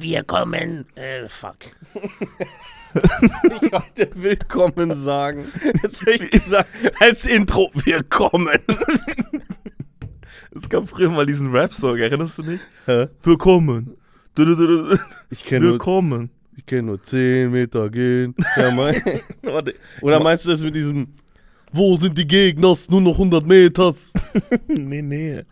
wir kommen. Äh, fuck. Ich wollte willkommen sagen. Jetzt habe ich gesagt, als Intro, wir kommen. Es gab früher mal diesen Rap-Song, erinnerst du dich? Hä? Willkommen. Du, du, du, du. Ich kenne nur, Willkommen. ich kenn nur 10 Meter gehen. Ja, mein, Warte. oder meinst du das mit diesem, wo sind die Gegner? Nur noch 100 Meters. nee, nee.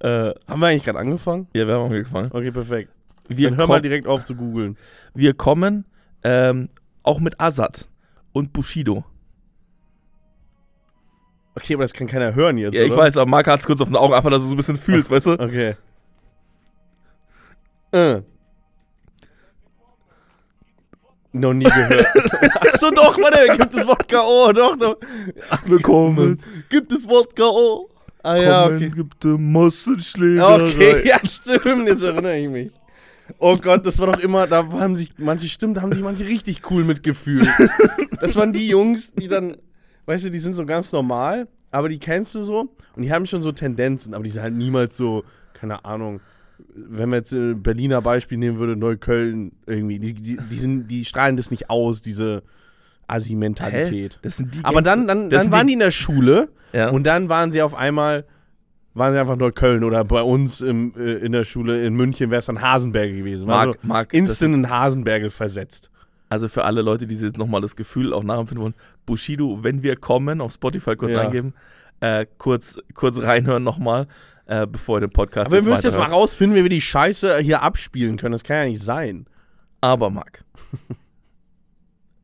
Äh, Haben wir eigentlich gerade angefangen? ja, wir haben angefangen. Okay, perfekt. Wir, Dann hör mal direkt auf zu googeln. wir kommen ähm, auch mit Azad und Bushido. Okay, aber das kann keiner hören jetzt, Ja, ich oder? weiß, aber Marc hat es kurz auf den Augen, einfach, dass er so ein bisschen fühlt, weißt du? Okay. Äh. Noch nie gehört. Achso, doch, warte, gibt es Wort K.O., doch, doch. Willkommen. Gibt es Wort K.O.? Ah ja, Kommen, okay. gibt es Massenschlägerei. Okay, ja, stimmt, jetzt erinnere ich mich. Oh Gott, das war doch immer, da haben sich manche Stimmen, da haben sich manche richtig cool mitgefühlt. Das waren die Jungs, die dann, weißt du, die sind so ganz normal, aber die kennst du so und die haben schon so Tendenzen, aber die sind halt niemals so, keine Ahnung, wenn man jetzt ein Berliner Beispiel nehmen würde, Neukölln irgendwie, die, die, die, sind, die strahlen das nicht aus, diese Assi-Mentalität. Das sind die Aber dann, dann, dann waren die in der Schule Ja. und dann waren sie auf einmal, waren sie einfach Neukölln oder bei uns im, äh, in der Schule in München wäre es dann Hasenberge gewesen. War Marc, so Marc, das instant in Hasenberge versetzt. Also für alle Leute, die jetzt nochmal das Gefühl auch nachempfinden wollen, Bushido, wenn wir kommen, auf Spotify kurz Ja. eingeben, äh, kurz, kurz reinhören nochmal, äh, bevor ihr den Podcast Aber wir müssen jetzt mal rausfinden, wie wir die Scheiße hier abspielen können. Das kann ja nicht sein. Aber Marc,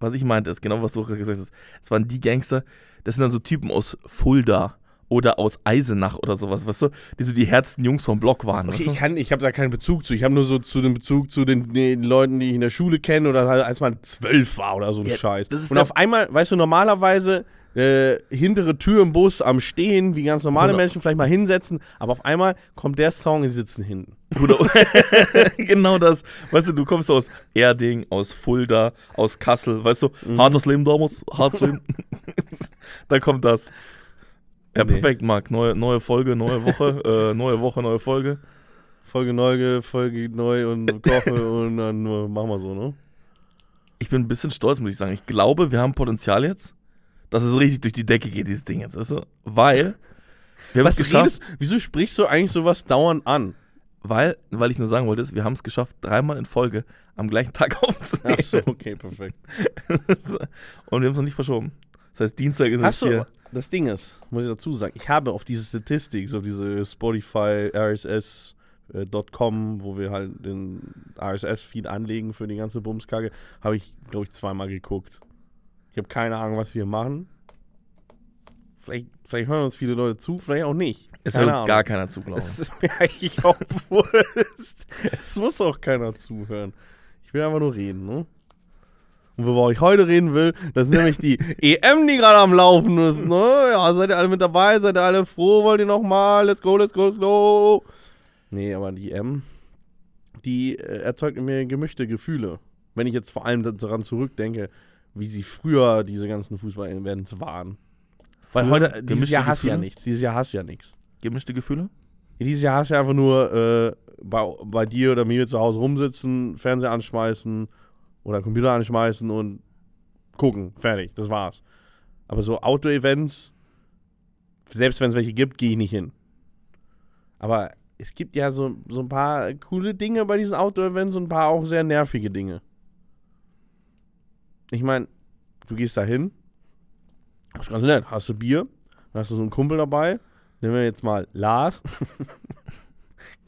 was ich meinte, ist genau, was du gerade gesagt hast. Es waren die Gangster, das sind dann so Typen aus Fulda oder aus Eisenach oder sowas, weißt du, die so die härtesten Jungs vom Block waren, Okay, weißt du? ich, kann- ich habe da keinen Bezug zu. Ich habe nur so zu dem Bezug zu den, den Leuten, die ich in der Schule kenne oder halt, als man zwölf war oder so ein Ja, Scheiß. das ist Und auf einmal, weißt du, normalerweise äh, hintere Tür im Bus am Stehen, wie ganz normale Genau. Menschen vielleicht mal hinsetzen, aber auf einmal kommt der Song, die sitzen hinten. Oder, genau das. Weißt du, du kommst aus Erding, aus Fulda, aus Kassel, weißt du, Mhm. hartes Leben damals, hartes Leben. da kommt das. Ja, Nee. perfekt, Marc. Neue, neue Folge, neue Woche, äh, neue Woche, neue Folge. Folge neu, Folge neu und koche und dann machen wir so, ne? Ich bin ein bisschen stolz, muss ich sagen. Ich glaube, wir haben Potenzial jetzt, dass es richtig durch die Decke geht, dieses Ding jetzt, weißt du? Weil, wir haben es geschafft, redest, wieso sprichst du eigentlich sowas dauernd an? weil, weil ich nur sagen wollte, ist, wir haben es geschafft, dreimal in Folge am gleichen Tag aufzunehmen. Achso, okay, perfekt. Und wir haben es noch nicht verschoben. Das heißt, Dienstag ist Hast es du, hier. das Ding ist, muss ich dazu sagen, ich habe auf diese Statistik, so diese Spotify, RSS.com, wo wir halt den RSS-Feed anlegen für die ganze Bumskacke, habe ich, glaube ich, zweimal geguckt. Ich habe keine Ahnung, was wir machen. Vielleicht, vielleicht hören uns viele Leute zu, vielleicht auch nicht. Es Keine hört uns Ahnung. gar keiner zu, glaube Es ich. ist mir eigentlich auch Wurst. Es muss auch keiner zuhören. Ich will einfach nur reden, ne? Und worüber ich heute reden will, das ist nämlich die EM, die gerade am Laufen ist, ne? Ja, seid ihr alle mit dabei? Seid ihr alle froh? Wollt ihr nochmal? Let's go, let's go, let's go. Nee, aber die EM, die äh, erzeugt in mir gemischte Gefühle. Wenn ich jetzt vor allem daran zurückdenke, wie sie früher diese ganzen Fußball-Events waren. Weil Früher heute, dieses Jahr hast du ja nichts. Dieses Jahr hast du ja nichts. Gemischte Gefühle? Dieses Jahr hast du einfach nur äh, bei, bei dir oder mir zu Hause rumsitzen, Fernseher anschmeißen oder Computer anschmeißen und gucken. Fertig, das war's. Aber so Outdoor-Events, selbst wenn es welche gibt, gehe ich nicht hin. Aber es gibt ja so, so ein paar coole Dinge bei diesen Outdoor-Events und ein paar auch sehr nervige Dinge. Ich meine, du gehst da hin, das ist ganz nett, hast du Bier, dann hast du so einen Kumpel dabei, nehmen wir jetzt mal Lars.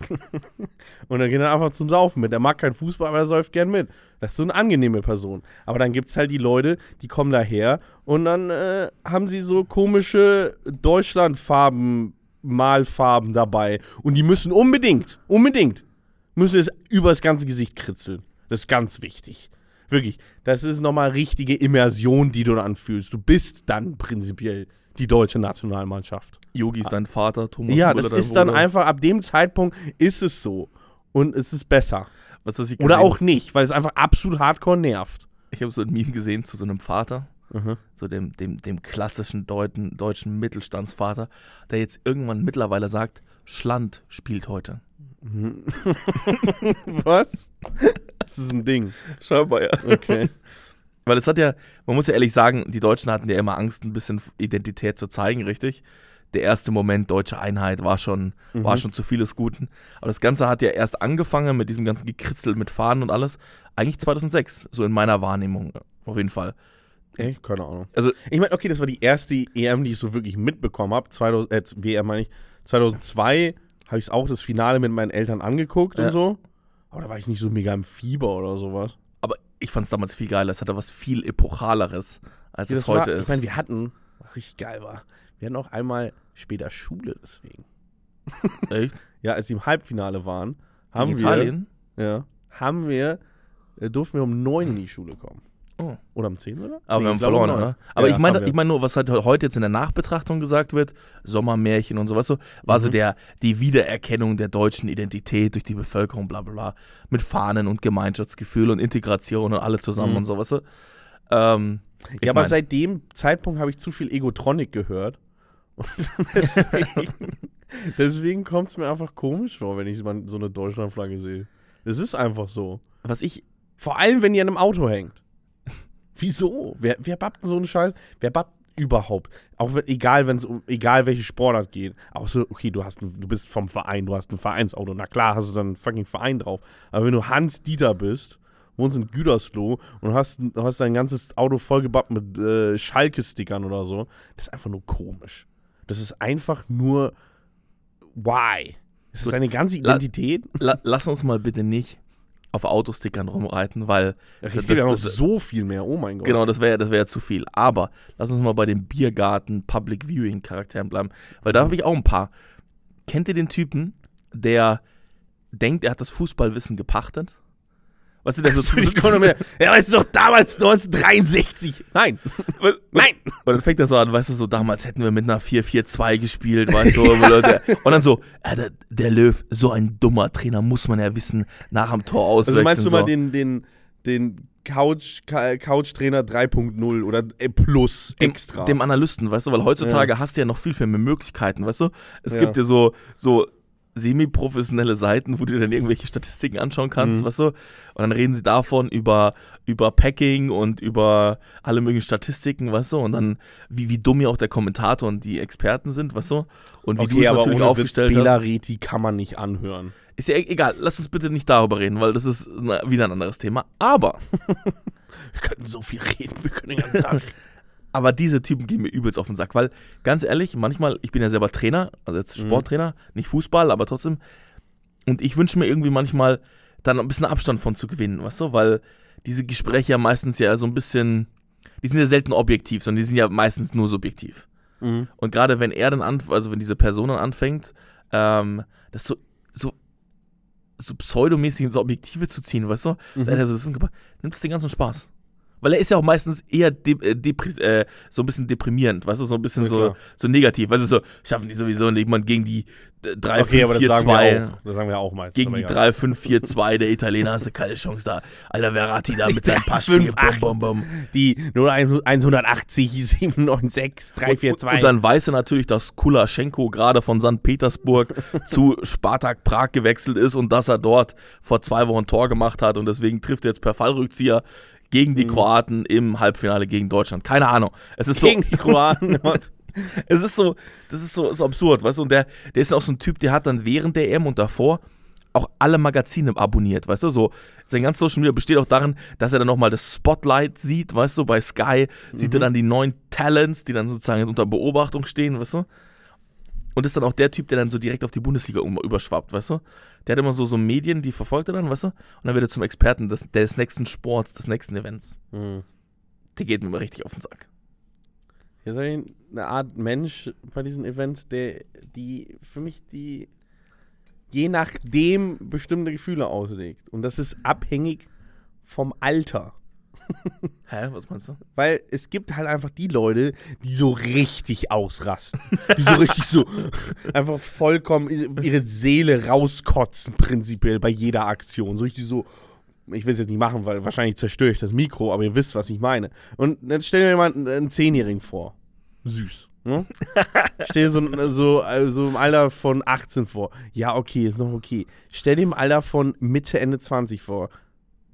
und dann geht er einfach zum Saufen mit. Der mag keinen Fußball, aber er säuft gern mit. Das ist so eine angenehme Person. Aber dann gibt es halt die Leute, die kommen daher und dann äh, haben sie so komische Deutschlandfarben, Malfarben dabei. Und die müssen unbedingt, unbedingt, müssen es über das ganze Gesicht kritzeln. Das ist ganz wichtig. Wirklich, das ist nochmal richtige Immersion, die du dann fühlst. Du bist dann prinzipiell die deutsche Nationalmannschaft. Yogi ist dein Vater, Thomas. Ja, das ist dann Bruder. einfach, ab dem Zeitpunkt ist es so. Und es ist besser. Was du Oder auch nicht, weil es einfach absolut hardcore nervt. Ich habe so ein Meme gesehen zu so einem Vater, Mhm. so dem, dem, dem klassischen deuten, deutschen Mittelstandsvater, der jetzt irgendwann mittlerweile sagt, Schland spielt heute. Was? Das ist ein Ding. Scheinbar, ja. Okay. Weil es hat ja, man muss ja ehrlich sagen, die Deutschen hatten ja immer Angst, ein bisschen Identität zu zeigen, richtig? Der erste Moment deutsche Einheit war schon, war Mhm. schon zu vieles Guten. Aber das Ganze hat ja erst angefangen mit diesem ganzen Gekritzel mit Fahnen und alles. Eigentlich 2006, so in meiner Wahrnehmung, auf jeden Fall. Ey, keine Ahnung. Also- ich meine, okay, das war die erste EM, die ich so wirklich mitbekommen habe. 2000, äh, WM meine ich. 2002 habe ich es auch das Finale mit meinen Eltern angeguckt Ja. und so. Aber da war ich nicht so mega im Fieber oder sowas. Aber ich fand es damals viel geiler. Es hatte was viel epochaleres, als Ja, es heute war, ist. Ich meine, wir hatten, was richtig geil war, wir hatten auch einmal später Schule deswegen. Echt? Ja, als sie im Halbfinale waren, haben in wir, Italien? ja, haben wir, äh, durften wir um neun in die Schule kommen. Oh. Oder um zehn, oder? Aber Nee, wir haben verloren, oder? Aber Ja, ich meine, ich meine nur, was halt heute jetzt in der Nachbetrachtung gesagt wird, Sommermärchen und sowas so, war so Mhm. der, die Wiedererkennung der deutschen Identität durch die Bevölkerung, bla bla bla, mit Fahnen und Gemeinschaftsgefühl und Integration und alle zusammen Mhm. und sowas so. Ähm, Ja, aber mein, seit dem Zeitpunkt habe ich zu viel Egotronic gehört. Deswegen deswegen kommt es mir einfach komisch vor, wenn ich so eine Deutschlandflagge sehe. Das ist einfach so. was ich, Vor allem, wenn die an einem Auto hängt. Wieso? Wer, wer bappt denn so einen Scheiß? Wer bappt überhaupt? Auch wenn, egal, wenn es um, egal welche Sportart geht. Auch so, okay, du hast ein, du bist vom Verein, du hast ein Vereinsauto. Na klar, hast du dann einen fucking Verein drauf. Aber wenn du Hans Dieter bist, wohnst in Gütersloh und hast, hast dein ganzes Auto vollgebappt mit äh, Schalke-Stickern oder so, das ist einfach nur komisch. Das ist einfach nur why? Ist das Gut. deine ganze La- Identität? la, lass uns mal bitte nicht auf Autostickern rumreiten, weil Es das- ja noch das- so viel mehr. Oh mein Gott. Genau, das wäre das wär zu viel. Aber lass uns mal bei den Biergarten Public Viewing Charakteren bleiben, weil da habe ich auch ein paar. Kennt ihr den Typen, der denkt, er hat das Fußballwissen gepachtet? Weißt du, der so, dann wieder, ja, weißt du doch, damals 1963. Nein. Nein. Und dann fängt er so an, weißt du, so damals hätten wir mit einer 4-4-2 gespielt, weißt du, und der- und dann so, ja, der, der Löw, so ein dummer Trainer, muss man ja wissen, nach dem Tor auswechseln. Also meinst du so. mal den, den, den Couch, Ka- Couch-Trainer 3.0 oder äh, Plus dem, extra? dem Analysten, weißt du, weil heutzutage hast du ja noch viel, viel mehr Möglichkeiten, weißt du? Es Ja. gibt ja so, so semi-professionelle Seiten, wo du dir dann irgendwelche Statistiken anschauen kannst, Mhm. weißt du? Und dann reden sie davon über, über Packing und über alle möglichen Statistiken, weißt du? Und dann, wie, wie dumm ja auch der Kommentator und die Experten sind, weißt du? Und wie du okay, es aber natürlich aufgestellt Witz, hast. Reti kann man nicht anhören. Ist ja e- egal, lass uns bitte nicht darüber reden, weil das ist na, wieder ein anderes Thema. Aber, Wir könnten so viel reden, wir können den ganzen Tag reden. aber diese Typen gehen mir übelst auf den Sack, weil ganz ehrlich, manchmal, ich bin ja selber Trainer, also jetzt Mhm. Sporttrainer, nicht Fußball, aber trotzdem. Und ich wünsche mir irgendwie manchmal dann ein bisschen Abstand von zu gewinnen, weißt du, weil diese Gespräche ja meistens ja so ein bisschen, die sind ja selten objektiv, sondern die sind ja meistens nur subjektiv. Mhm. Und gerade wenn er dann an, also wenn diese Person dann anfängt, ähm, das so, so, so pseudomäßig ins Objektive zu ziehen, weißt du, Mhm. Er so, das ist ein- nimmt es den ganzen Spaß. Weil er ist ja auch meistens eher de äh, äh, so ein bisschen deprimierend, weißt du, so ein bisschen Ja, so, so negativ. Weißt du, so, schaffen die sowieso nicht mal gegen die äh, 3, Okay, 5, aber das 4, sagen, 2. wir auch. das sagen wir auch meistens. Gegen die egal. 3, 5, 4, 2 der Italiener hast du keine Chance da. Alter, Verratti da mit seinem 3, Passspiel. 5, 8. Bum, bum, bum. Die 0180 796 342. Und, und dann weiß er natürlich, dass Kulaschenko gerade von St. Petersburg zu Spartak Prag gewechselt ist und dass er dort vor zwei Wochen Tor gemacht hat und deswegen trifft er jetzt per Fallrückzieher gegen die Mhm. Kroaten im Halbfinale gegen Deutschland. Keine Ahnung. Es ist so, gegen die Kroaten. es ist so, das ist so, ist absurd, weißt du? Und der, der ist auch so ein Typ, der hat dann während der EM und davor auch alle Magazine abonniert, weißt du? So, sein ganzes Social Media besteht auch darin, dass er dann nochmal das Spotlight sieht, weißt du? Bei Sky sieht er dann die neuen Talents, die dann sozusagen jetzt unter Beobachtung stehen, weißt du? Und ist dann auch der Typ, der dann so direkt auf die Bundesliga überschwappt, weißt du? Der hat immer so, so Medien, die verfolgt er dann, weißt du? Und dann wird er zum Experten des, des nächsten Sports, des nächsten Events. Mhm. Der geht mir immer richtig auf den Sack. Hier ist eine Art Mensch bei diesen Events, der die für mich die je nachdem bestimmte Gefühle auslegt. Und das ist abhängig vom Alter. Hä? Was meinst du? Weil es gibt halt einfach die Leute, die so richtig ausrasten. Die so richtig so einfach vollkommen ihre Seele rauskotzen, prinzipiell bei jeder Aktion. So richtig so, ich will es jetzt nicht machen, weil wahrscheinlich zerstöre ich das Mikro, aber ihr wisst, was ich meine. Und jetzt stell dir mal einen, einen Zehnjährigen vor. Süß. Ne? stell dir so, so also im Alter von 18 vor. Ja, okay, ist noch okay. Stell dir im Alter von Mitte, Ende 20 vor.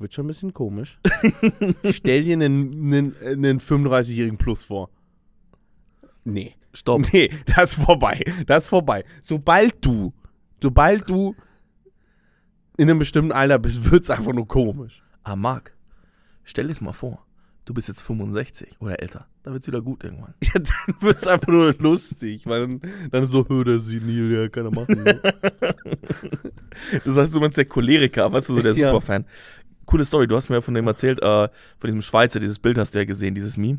Wird schon ein bisschen komisch. Stell dir einen, einen, einen 35-jährigen Plus vor. Nee. Stopp. Nee, das ist vorbei. Das ist vorbei. Sobald du, sobald du in einem bestimmten Alter bist, wird es einfach nur komisch. Ah, Marc, stell dir das mal vor. Du bist jetzt 65 oder älter. Da wird's wieder gut irgendwann. Ja, dann wird es einfach nur lustig, weil dann, dann so, hör der senil, ja, kann er machen. Ne? Das heißt, du meinst der Choleriker, weißt du, so der Ja. Superfan. Coole Story, du hast mir ja von dem erzählt, äh, von diesem Schweizer, dieses Bild hast du ja gesehen, dieses Meme.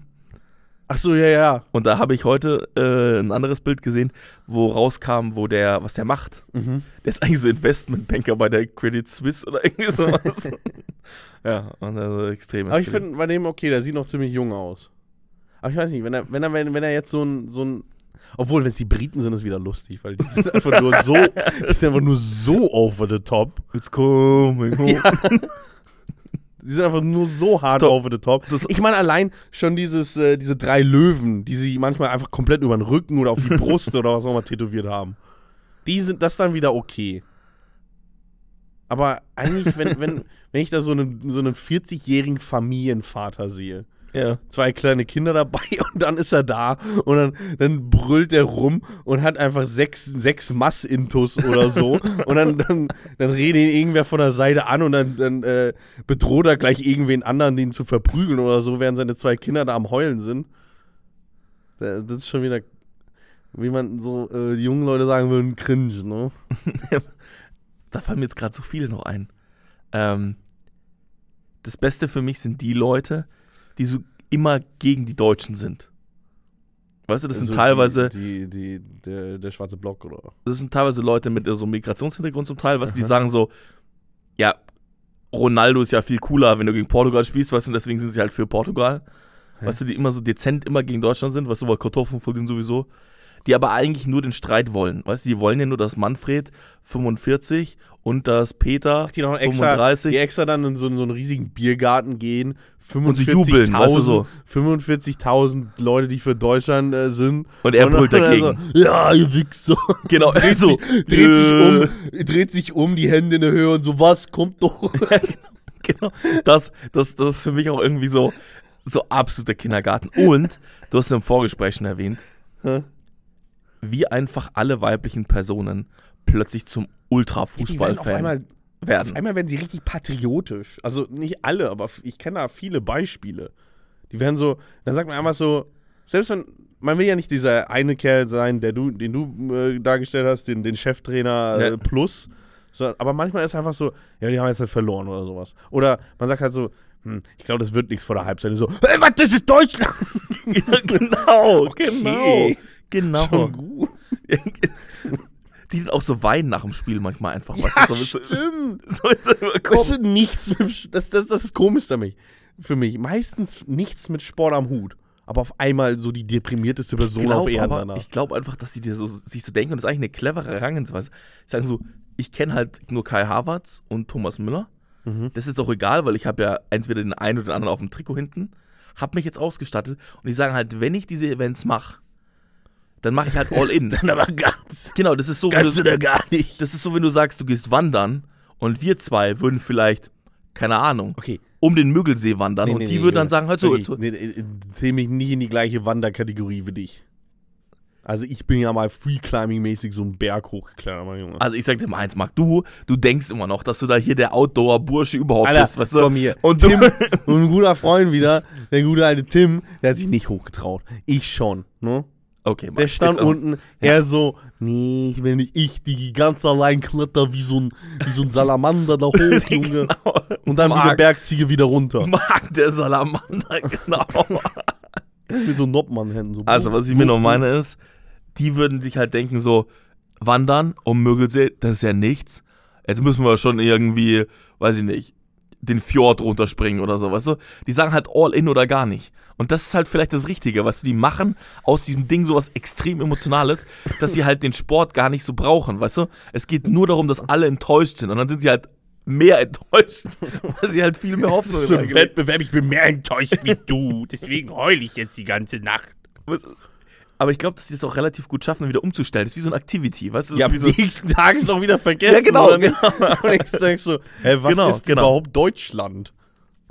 Ach so, ja, ja. Und da habe ich heute äh, ein anderes Bild gesehen, wo rauskam, wo der, was der macht. Mhm. Der ist eigentlich so Investmentbanker bei der Credit Suisse oder irgendwie sowas. ja, und also extrem. Aber ich finde bei dem okay, der sieht noch ziemlich jung aus. Aber ich weiß nicht, wenn er, wenn er, wenn, wenn er jetzt so ein, so ein. Obwohl, wenn es die Briten sind, ist wieder lustig, weil die sind einfach nur so, die sind einfach nur so over the top. It's coming home. Ja. Die sind einfach nur so hart Stopp. over the top. Das- ich meine, allein schon dieses, äh, diese drei Löwen, die sie manchmal einfach komplett über den Rücken oder auf die Brust oder was auch immer tätowiert haben. Die sind das dann wieder okay. Aber eigentlich, wenn, wenn, wenn ich da so einen, so einen 40-jährigen Familienvater sehe, Ja. zwei kleine Kinder dabei und dann ist er da und dann, dann brüllt er rum und hat einfach sechs, sechs Mass-Intus oder so und dann, dann, dann redet ihn irgendwer von der Seite an und dann, dann äh, bedroht er gleich irgendwen anderen, den zu verprügeln oder so, während seine zwei Kinder da am Heulen sind. Da- Das ist schon wieder, wie man so äh, die jungen Leute sagen würden, cringe, ne? Da fallen mir jetzt gerade so viele noch ein. Ähm, das Beste für mich sind die Leute, die so immer gegen die Deutschen sind. Weißt du, das sind Also teilweise, Die, die, die, der, der schwarze Block, oder? das sind teilweise Leute mit so einem Migrationshintergrund zum Teil, weißt du, die sagen so, ja, Ronaldo ist ja viel cooler, wenn du gegen Portugal spielst, weißt du, und deswegen sind sie halt für Portugal. Hä? Weißt du, die immer so dezent immer gegen Deutschland sind, weißt du, weil Kartoffeln von denen sowieso. Die aber eigentlich nur den Streit wollen. Weißt du, die wollen ja nur, dass Manfred 45 und dass Peter Die noch extra, 35 die extra dann in so, in so einen riesigen Biergarten gehen, Und sie jubeln, weißt du, so. 45.000 Leute, die für Deutschland äh, sind. Und er brüllt dagegen. So, ja, ihr Wichser. Genau, Dreht, so. sich, dreht, sich äh, um, dreht sich um, die Hände in der Höhe und so, was, kommt doch. Genau. Das, das, das ist für mich auch irgendwie so, so absoluter Kindergarten. Und, du hast es im Vorgespräch schon erwähnt? Wie einfach alle weiblichen Personen plötzlich zum Die werden auf Ultra-Fußballfan einmal, werden. sie richtig patriotisch. Also nicht alle, aber ich kenne da viele Beispiele. Die werden so, dann sagt man einfach so, selbst wenn, man will ja nicht dieser eine Kerl sein, der du, den du äh, dargestellt hast, den, den Cheftrainer äh, plus. So, aber manchmal ist einfach so, ja, die haben jetzt halt verloren oder sowas. Oder man sagt halt so, hm, ich glaube, das wird nichts vor der Halbzeit. Und so, hey, was, das ist Deutschland! genau, Okay. genau. Genau. Schon gut. Die sind auch so weinen nach dem Spiel manchmal einfach. weißt du, so, so, stimmt. so, so ist nichts mit, das, das, das ist komisch für mich. Für mich. Meistens nichts mit Sport am Hut. Aber auf einmal so die deprimierteste Person Ich auf glaub Erden aber, danach. ich glaube einfach, dass sie dir so, sich so denken und das ist eigentlich eine clevere Herangehensweise. Sie sagen so, ich kenne halt nur Kai Havertz und Thomas Müller. Mhm. Das ist auch egal, weil ich habe ja entweder den einen oder den anderen auf dem Trikot hinten, habe mich jetzt ausgestattet und die sagen halt, wenn ich diese Events mache, dann mache ich halt all in. Dann aber ganz. genau, das ist so, wenn Kannst du da gar nicht. das ist so, wenn du sagst, du gehst wandern und wir zwei würden vielleicht, keine Ahnung, Okay. um den Müggelsee wandern und die würden dann sagen, halt so, okay. so Nee, nee, zähl mich nicht in die gleiche Wanderkategorie wie dich. Also ich bin ja mal Freeclimbing-mäßig so einen Berg hochgeklettert, mein Junge. Also ich sag dir mal eins, Marc, du, du denkst immer noch, dass du da hier der Outdoor-Bursche überhaupt Alter, bist, weißt du? komm hier. Und Tim, und ein guter Freund wieder, der gute alte Tim, der hat sich nicht hochgetraut. Ich schon, ne? Okay, Marc, Der stand unten, er so, nee, ich will nicht ich, die ganz allein kletter wie so ein, wie so ein Salamander da hoch, Junge. Genau. Und dann wie eine Bergziege wieder runter. Marc, der Salamander, genau. Mit so Noppmann-Händen. So Also, was ich mir noch meine ist, die würden sich halt denken so, wandern um Müggelsee, das ist ja nichts. Jetzt müssen wir schon irgendwie, weiß ich nicht, den Fjord runterspringen oder so, weißt du? Die sagen halt all in oder gar nicht. Und das ist halt vielleicht das Richtige, was die machen aus diesem Ding sowas extrem Emotionales, dass sie halt den Sport gar nicht so brauchen, weißt du? Es geht nur darum, dass alle enttäuscht sind und dann sind sie halt mehr enttäuscht, weil sie halt viel mehr Hoffnung ein reingelegt Wettbewerb, ich bin mehr enttäuscht wie du. Deswegen heul ich jetzt die ganze Nacht. Aber ich glaube, dass sie das auch relativ gut schaffen, wieder umzustellen. Das ist wie so ein Activity, weißt du? Ja, wie am so, nächsten Tag ist noch wieder vergessen. Ja, genau, genau. Und ich denkst so, hä, was Genau, ist genau. überhaupt Deutschland?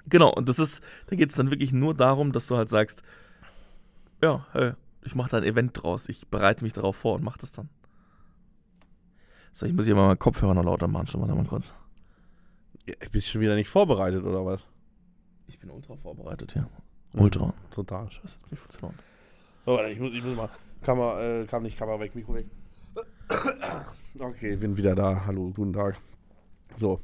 Genau, und das ist, da geht es dann wirklich nur darum, dass du halt sagst, ja, hey, ich mache da ein Event draus, ich bereite mich darauf vor und mache das dann. So, ich muss hier mal meinen Kopfhörer noch lauter machen, schon mal, mal kurz. Ja, bist schon wieder nicht vorbereitet, oder was? Ich bin ultra vorbereitet, ja. Ultra. Total. Scheiße, jetzt bin ich verzerrt. Oh, warte, ich muss, ich muss mal. Kamera, äh, kam nicht, Kamera weg, Mikro weg. Okay, bin wieder da. Hallo, guten Tag. So.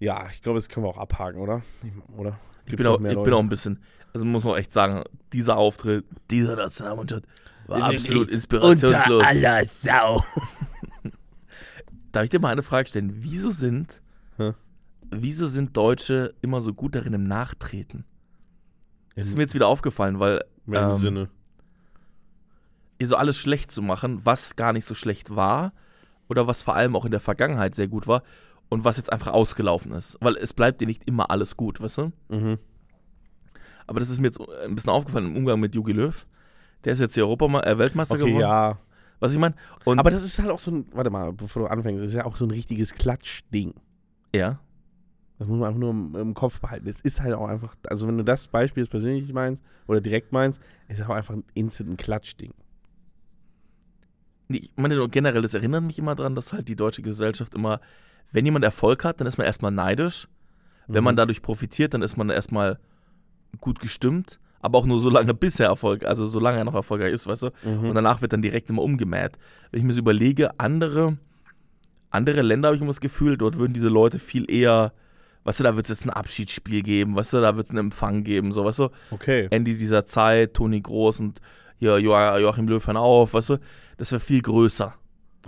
Ja, ich glaube, das können wir auch abhaken, oder? Ich- Oder? Ich Gibt's bin, noch auch, ich Leute? bin auch ein bisschen, also muss man auch echt sagen, dieser Auftritt, dieser Nationalmannschaft war absolut Unter inspirationslos. aller Sau. Darf ich dir mal eine Frage stellen? Wieso sind, Hä? wieso sind Deutsche immer so gut darin im Nachtreten? Das ist mir jetzt wieder aufgefallen, weil In ähm, Sinne? ihr so alles schlecht zu machen, was gar nicht so schlecht war oder was vor allem auch in der Vergangenheit sehr gut war und was jetzt einfach ausgelaufen ist. Weil es bleibt dir nicht immer alles gut, weißt du? Mhm. Aber das ist mir jetzt ein bisschen aufgefallen im Umgang mit Jogi Löw. Der ist jetzt hier Europama äh, Weltmeister Okay, geworden. ja. Was ich meine? Aber das ist halt auch so ein. Warte mal, bevor du anfängst, das ist ja auch so ein richtiges Klatschding. ja, Das muss man einfach nur im, im Kopf behalten. Es ist halt auch einfach. Also, wenn du das Beispiel jetzt persönlich meinst oder direkt meinst, ist es auch einfach ein instant ein Klatschding. Nee, ich meine nur generell, das erinnert mich immer daran, dass halt die deutsche Gesellschaft immer, wenn jemand Erfolg hat, dann ist man erstmal neidisch. Wenn Mhm. man dadurch profitiert, dann ist man erstmal gut gestimmt, aber auch nur so lange, bis er Erfolg, also solange er noch erfolgreich ist, weißt du? Mhm. Und danach wird dann direkt immer umgemäht. Wenn ich mir so überlege, andere, andere Länder habe ich immer das Gefühl, dort würden diese Leute viel eher, weißt du, da wird es jetzt ein Abschiedsspiel geben, weißt du, da wird es einen Empfang geben, so, weißt du? Okay. Ende dieser Zeit, Toni Groß und hier Jo- Joachim Löw auf, weißt du? Das wäre viel größer.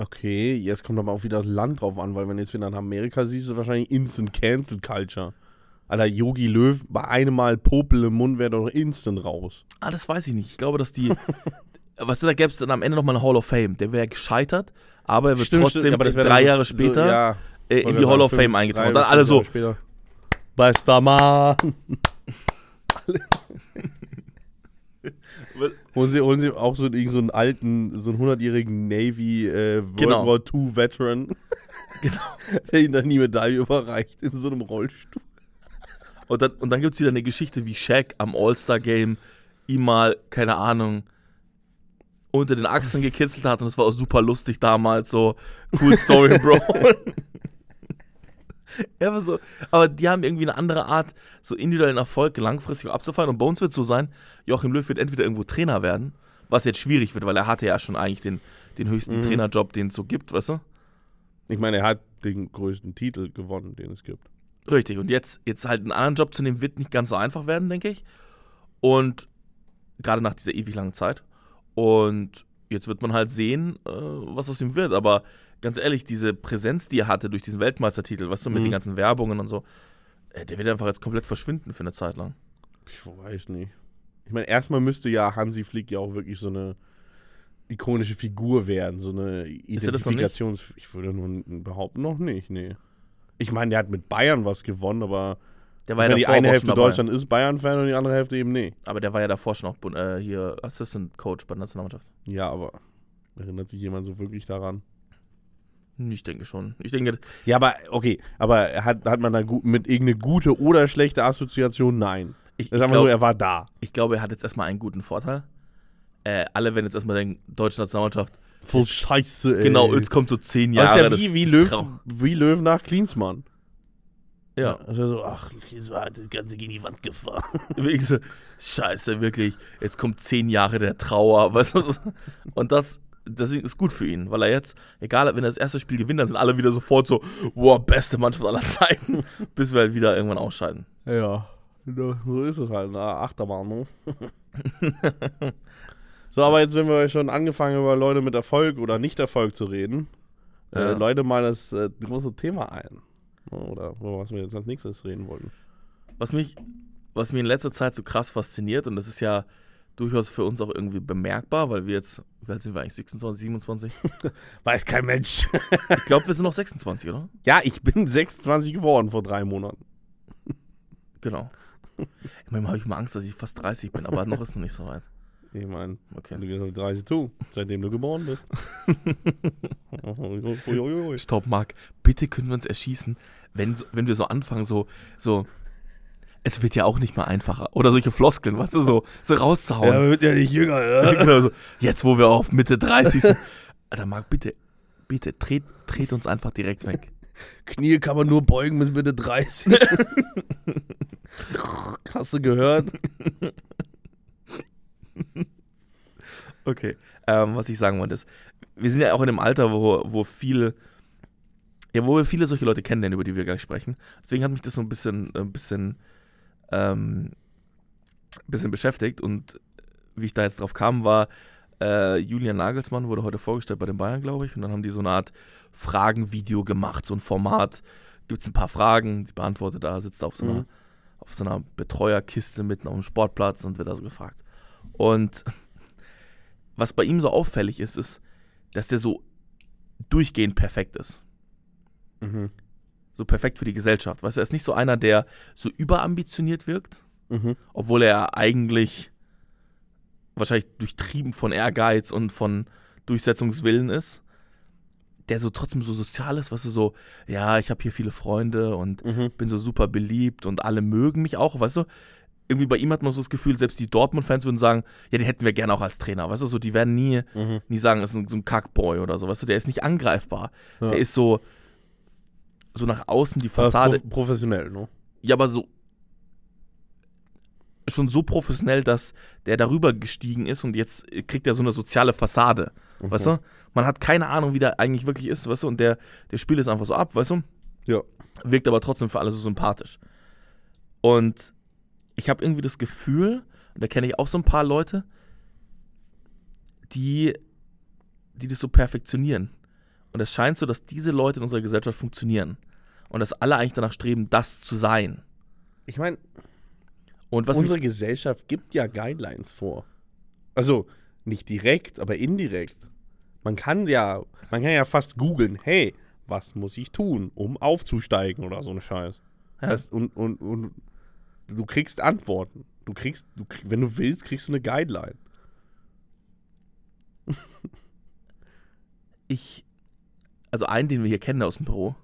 Okay, jetzt kommt aber auch wieder das Land drauf an, weil wenn du jetzt wieder nach Amerika siehst, ist es wahrscheinlich Instant Cancel Culture. Alter, Yogi Löw, bei einem Mal Popel im Mund wäre doch instant raus. Ah, das weiß ich nicht. Ich glaube, dass die. weißt du, da gäbe es dann am Ende nochmal eine Hall of Fame. Der wäre gescheitert, aber er wird trotzdem aber das wär drei Jahre so- später ja, äh, in die Hall of Fame eingetragen. Und dann alle so. Bester Mann. Holen sie, holen sie auch so, irgend so einen alten, so einen 100-jährigen Navy äh, World Genau. War II Veteran. Genau. Der ihnen dann die Medaille überreicht in so einem Rollstuhl. Und dann, und dann gibt es wieder eine Geschichte, wie Shaq am All-Star-Game ihm mal, keine Ahnung, unter den Achseln gekitzelt hat und das war auch super lustig damals, so cool Story, Bro. aber, so, aber die haben irgendwie eine andere Art, so individuellen Erfolg langfristig abzufallen und uns wird so sein, Joachim Löw wird entweder irgendwo Trainer werden, was jetzt schwierig wird, weil er hatte ja schon eigentlich den, den höchsten Mhm. Trainerjob, den es so gibt, weißt du? Ich meine, er hat den größten Titel gewonnen, den es gibt. Richtig, und jetzt, jetzt halt einen anderen Job zu nehmen, wird nicht ganz so einfach werden, denke ich. Und gerade nach dieser ewig langen Zeit. Und jetzt wird man halt sehen, äh, was aus ihm wird. Aber ganz ehrlich, diese Präsenz, die er hatte durch diesen Weltmeistertitel, weißt du, mit Mhm. den ganzen Werbungen und so, äh, der wird einfach jetzt komplett verschwinden für eine Zeit lang. Ich weiß nicht. Ich meine, erstmal müsste ja Hansi Flick ja auch wirklich so eine ikonische Figur werden, so eine das noch nicht? Identifikations... Ich würde nur behaupten, noch nicht, nee. Ich meine, der hat mit Bayern was gewonnen, aber Der war ja die eine Hälfte. Deutschland ist Bayern-Fan und die andere Hälfte eben nee. Aber der war ja davor schon auch äh, hier Assistant Coach bei der Nationalmannschaft. Ja, aber erinnert sich jemand so wirklich daran? Ich denke schon. Ich denke, Ja, aber okay, aber hat, hat man da gut, mit irgendeine gute oder schlechte Assoziation? Nein. ich, Das ich nur, glaube, er war da. ich glaube, er hat jetzt erstmal einen guten Vorteil. Äh, alle werden jetzt erstmal denken, deutsche Nationalmannschaft, Voll scheiße, ey. Genau, jetzt kommt so zehn Das Jahre. ist ja wie, das- wie, das Löw, wie Löw nach Klinsmann. Ja, Also so, ach, Das war das Ganze gegen die Wand gefahren. so, scheiße, wirklich, jetzt kommt zehn Jahre der Trauer, weißt du? Und das, deswegen ist gut für ihn, weil er jetzt, egal, wenn er das erste Spiel gewinnt, dann sind alle wieder sofort so, wow, beste Mannschaft aller Zeiten, bis wir halt wieder irgendwann ausscheiden. Ja, so ist es halt, ne? Achterbahn, ne? so, aber jetzt, wenn wir schon angefangen über Leute mit Erfolg oder Nicht-Erfolg zu reden, äh, Ja. Leute mal das äh, große Thema ein. Ne, Oder was wir jetzt als nächstes reden wollten. Was mich, was mir in letzter Zeit so krass fasziniert, und das ist ja durchaus für uns auch irgendwie bemerkbar, weil wir jetzt, wie alt sind wir eigentlich, 26, 27? Weiß kein Mensch. Ich glaube, wir sind noch 26, oder? ja, ich bin 26 geworden vor drei Monaten. Genau. Manchmal habe ich mal Angst, dass ich fast 30 bin, aber noch ist es noch nicht so weit. Ich meine, Okay. du gehst auf 30 zu, seitdem du geboren bist. Stopp, Marc. Bitte können wir uns erschießen, wenn, wenn wir so anfangen, so, so. Es wird ja auch nicht mehr einfacher. Oder solche Floskeln, weißt du, so, so rauszuhauen. wird ja nicht jünger, ne? genau so. Jetzt, wo wir auf Mitte 30 sind. Alter, Marc, bitte, bitte, dreht, dreht uns einfach direkt weg. Knie kann man nur beugen bis Mitte 30. Hast du gehört? Okay. Ähm, was ich sagen wollte ist, wir sind ja auch in einem Alter, wo, wo viele, ja, wo wir viele solche Leute kennenlernen, über die wir gleich sprechen. Deswegen hat mich das so ein bisschen, ein bisschen, ähm, bisschen beschäftigt und wie ich da jetzt drauf kam, war, äh, Julian Nagelsmann wurde heute vorgestellt bei den Bayern, glaube ich, und dann haben die so eine Art Fragenvideo gemacht, so ein Format. Gibt es ein paar Fragen, die beantwortet da, sitzt auf so einer, Mhm. auf so einer Betreuerkiste mitten auf dem Sportplatz und wird da so gefragt. Und was bei ihm so auffällig ist, ist, dass der so durchgehend perfekt ist. Mhm. So perfekt für die Gesellschaft. Weißt du, er ist nicht so einer, der so überambitioniert wirkt, Mhm. obwohl er eigentlich wahrscheinlich durchtrieben von Ehrgeiz und von Durchsetzungswillen ist, der so trotzdem so sozial ist, weißt du, so, ja, ich habe hier viele Freunde und Mhm. bin so super beliebt und alle mögen mich auch, weißt du? Irgendwie bei ihm hat man so das Gefühl, selbst die Dortmund-Fans würden sagen, ja, den hätten wir gerne auch als Trainer, weißt du, so, die werden nie, Mhm. nie sagen, das ist so ein Kackboy oder so, weißt du, der ist nicht angreifbar. Ja. Der ist so, so nach außen die Fassade, Pro professionell, ne? ja, aber so schon so professionell, dass der darüber gestiegen ist und jetzt kriegt er so eine soziale Fassade, Mhm. weißt du? Man hat keine Ahnung, wie der eigentlich wirklich ist, weißt du? Und der, der spielt es einfach so ab, weißt du? Ja. Wirkt aber trotzdem für alle so sympathisch. Und ich habe irgendwie das Gefühl, und da kenne ich auch so ein paar Leute, die, die das so perfektionieren. Und es scheint so, dass diese Leute in unserer Gesellschaft funktionieren. Und dass alle eigentlich danach streben, das zu sein. Ich meine, unsere Gesellschaft gibt ja Guidelines vor. Also, nicht direkt, aber indirekt. Man kann ja, man kann ja fast googeln, hey, was muss ich tun, um aufzusteigen oder so ein Scheiß. Ja. Das, und, und, und du kriegst Antworten. Du kriegst, du, wenn du willst, kriegst du eine Guideline. ich, also einen, den wir hier kennen aus dem Büro,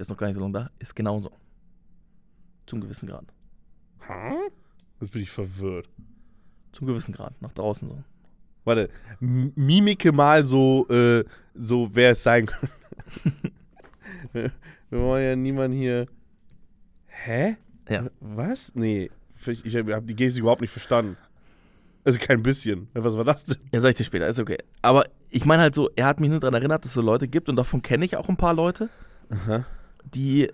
der ist noch gar nicht so lange da, ist genauso. Zum gewissen Grad. Hä? Jetzt bin ich verwirrt. Zum gewissen Grad, nach draußen so. Warte, mimike mal so, äh, so wer es sein könnte. wir wollen ja niemanden hier. Hä? Ja. Was? Nee, ich, habe die Gestik überhaupt nicht verstanden. Also kein bisschen. Was war das denn? Ja, sag ich dir später, ist okay. Aber ich meine halt so, er hat mich nur daran erinnert, dass es so Leute gibt und davon kenne ich auch ein paar Leute, Aha. Die,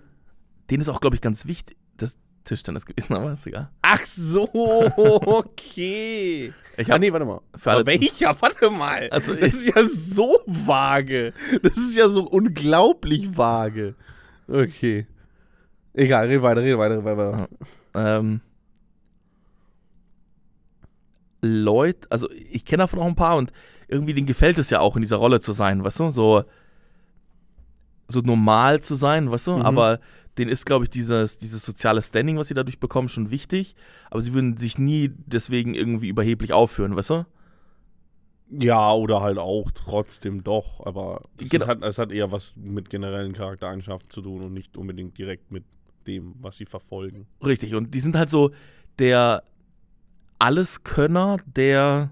denen ist auch, glaube ich, ganz wichtig, das Tischtennis gewesen, aber ist egal. Ach so, okay. Ich Ah, hab, nee, warte mal. Für alle Aber welcher? Warte mal. Also das ist ja so vage. Das ist ja so unglaublich vage. Okay. Egal, red weiter, red weiter, red weiter. ähm, Leute, also ich kenne davon auch ein paar und irgendwie denen gefällt es ja auch, in dieser Rolle zu sein, weißt du, so, so normal zu sein, weißt du, Mhm. aber denen ist, glaube ich, dieses, dieses soziale Standing, was sie dadurch bekommen, schon wichtig, aber sie würden sich nie deswegen irgendwie überheblich aufführen, weißt du? Ja, oder halt auch trotzdem doch, aber es, Genau. halt, es hat eher was mit generellen Charaktereigenschaften zu tun und nicht unbedingt direkt mit dem, was sie verfolgen. Richtig, und die sind halt so der Alleskönner, der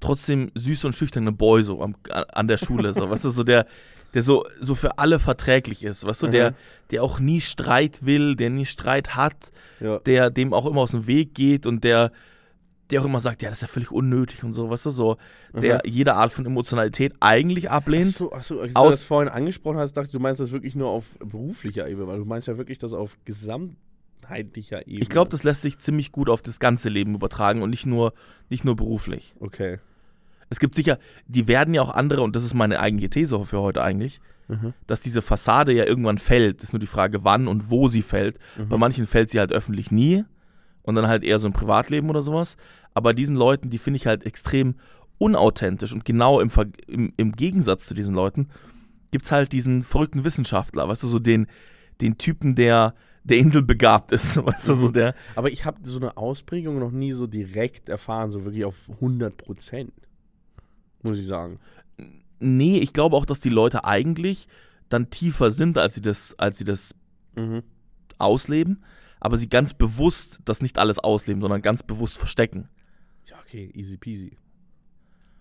trotzdem süß und schüchterne Boy so am, an der Schule, so, weißt du, so der, der so, so für alle verträglich ist, weißt du, der, Mhm. der auch nie Streit will, der nie Streit hat, Ja. der dem auch immer aus dem Weg geht und der, der auch immer sagt, ja, das ist ja völlig unnötig und so, weißt du, so, der jede Art von Emotionalität eigentlich ablehnt. Achso, achso, als du das vorhin angesprochen hast, dachte ich, du meinst das wirklich nur auf beruflicher Ebene, weil du meinst ja wirklich das auf gesamtheitlicher Ebene. Ich glaube, das lässt sich ziemlich gut auf das ganze Leben übertragen und nicht nur, nicht nur beruflich. Okay. Es gibt sicher, die werden ja auch andere, und das ist meine eigentliche These für heute eigentlich, Mhm. dass diese Fassade ja irgendwann fällt. ist nur die Frage, wann und wo sie fällt. Mhm. Bei manchen fällt sie halt öffentlich nie und dann halt eher so im Privatleben oder sowas. Aber diesen Leuten, die finde ich halt extrem unauthentisch und genau im, im, im Gegensatz zu diesen Leuten gibt es halt diesen verrückten Wissenschaftler, weißt du, so den, den Typen, der der inselbegabt ist, weißt du, so Mhm. der, Aber ich habe so eine Ausprägung noch nie so direkt erfahren, so wirklich auf 100 Prozent. Muss ich sagen. nee, ich glaube auch, dass die Leute eigentlich dann tiefer sind, als sie das, als sie das Mhm. ausleben. aber sie ganz bewusst das nicht alles ausleben, sondern ganz bewusst verstecken. Ja, okay, easy peasy.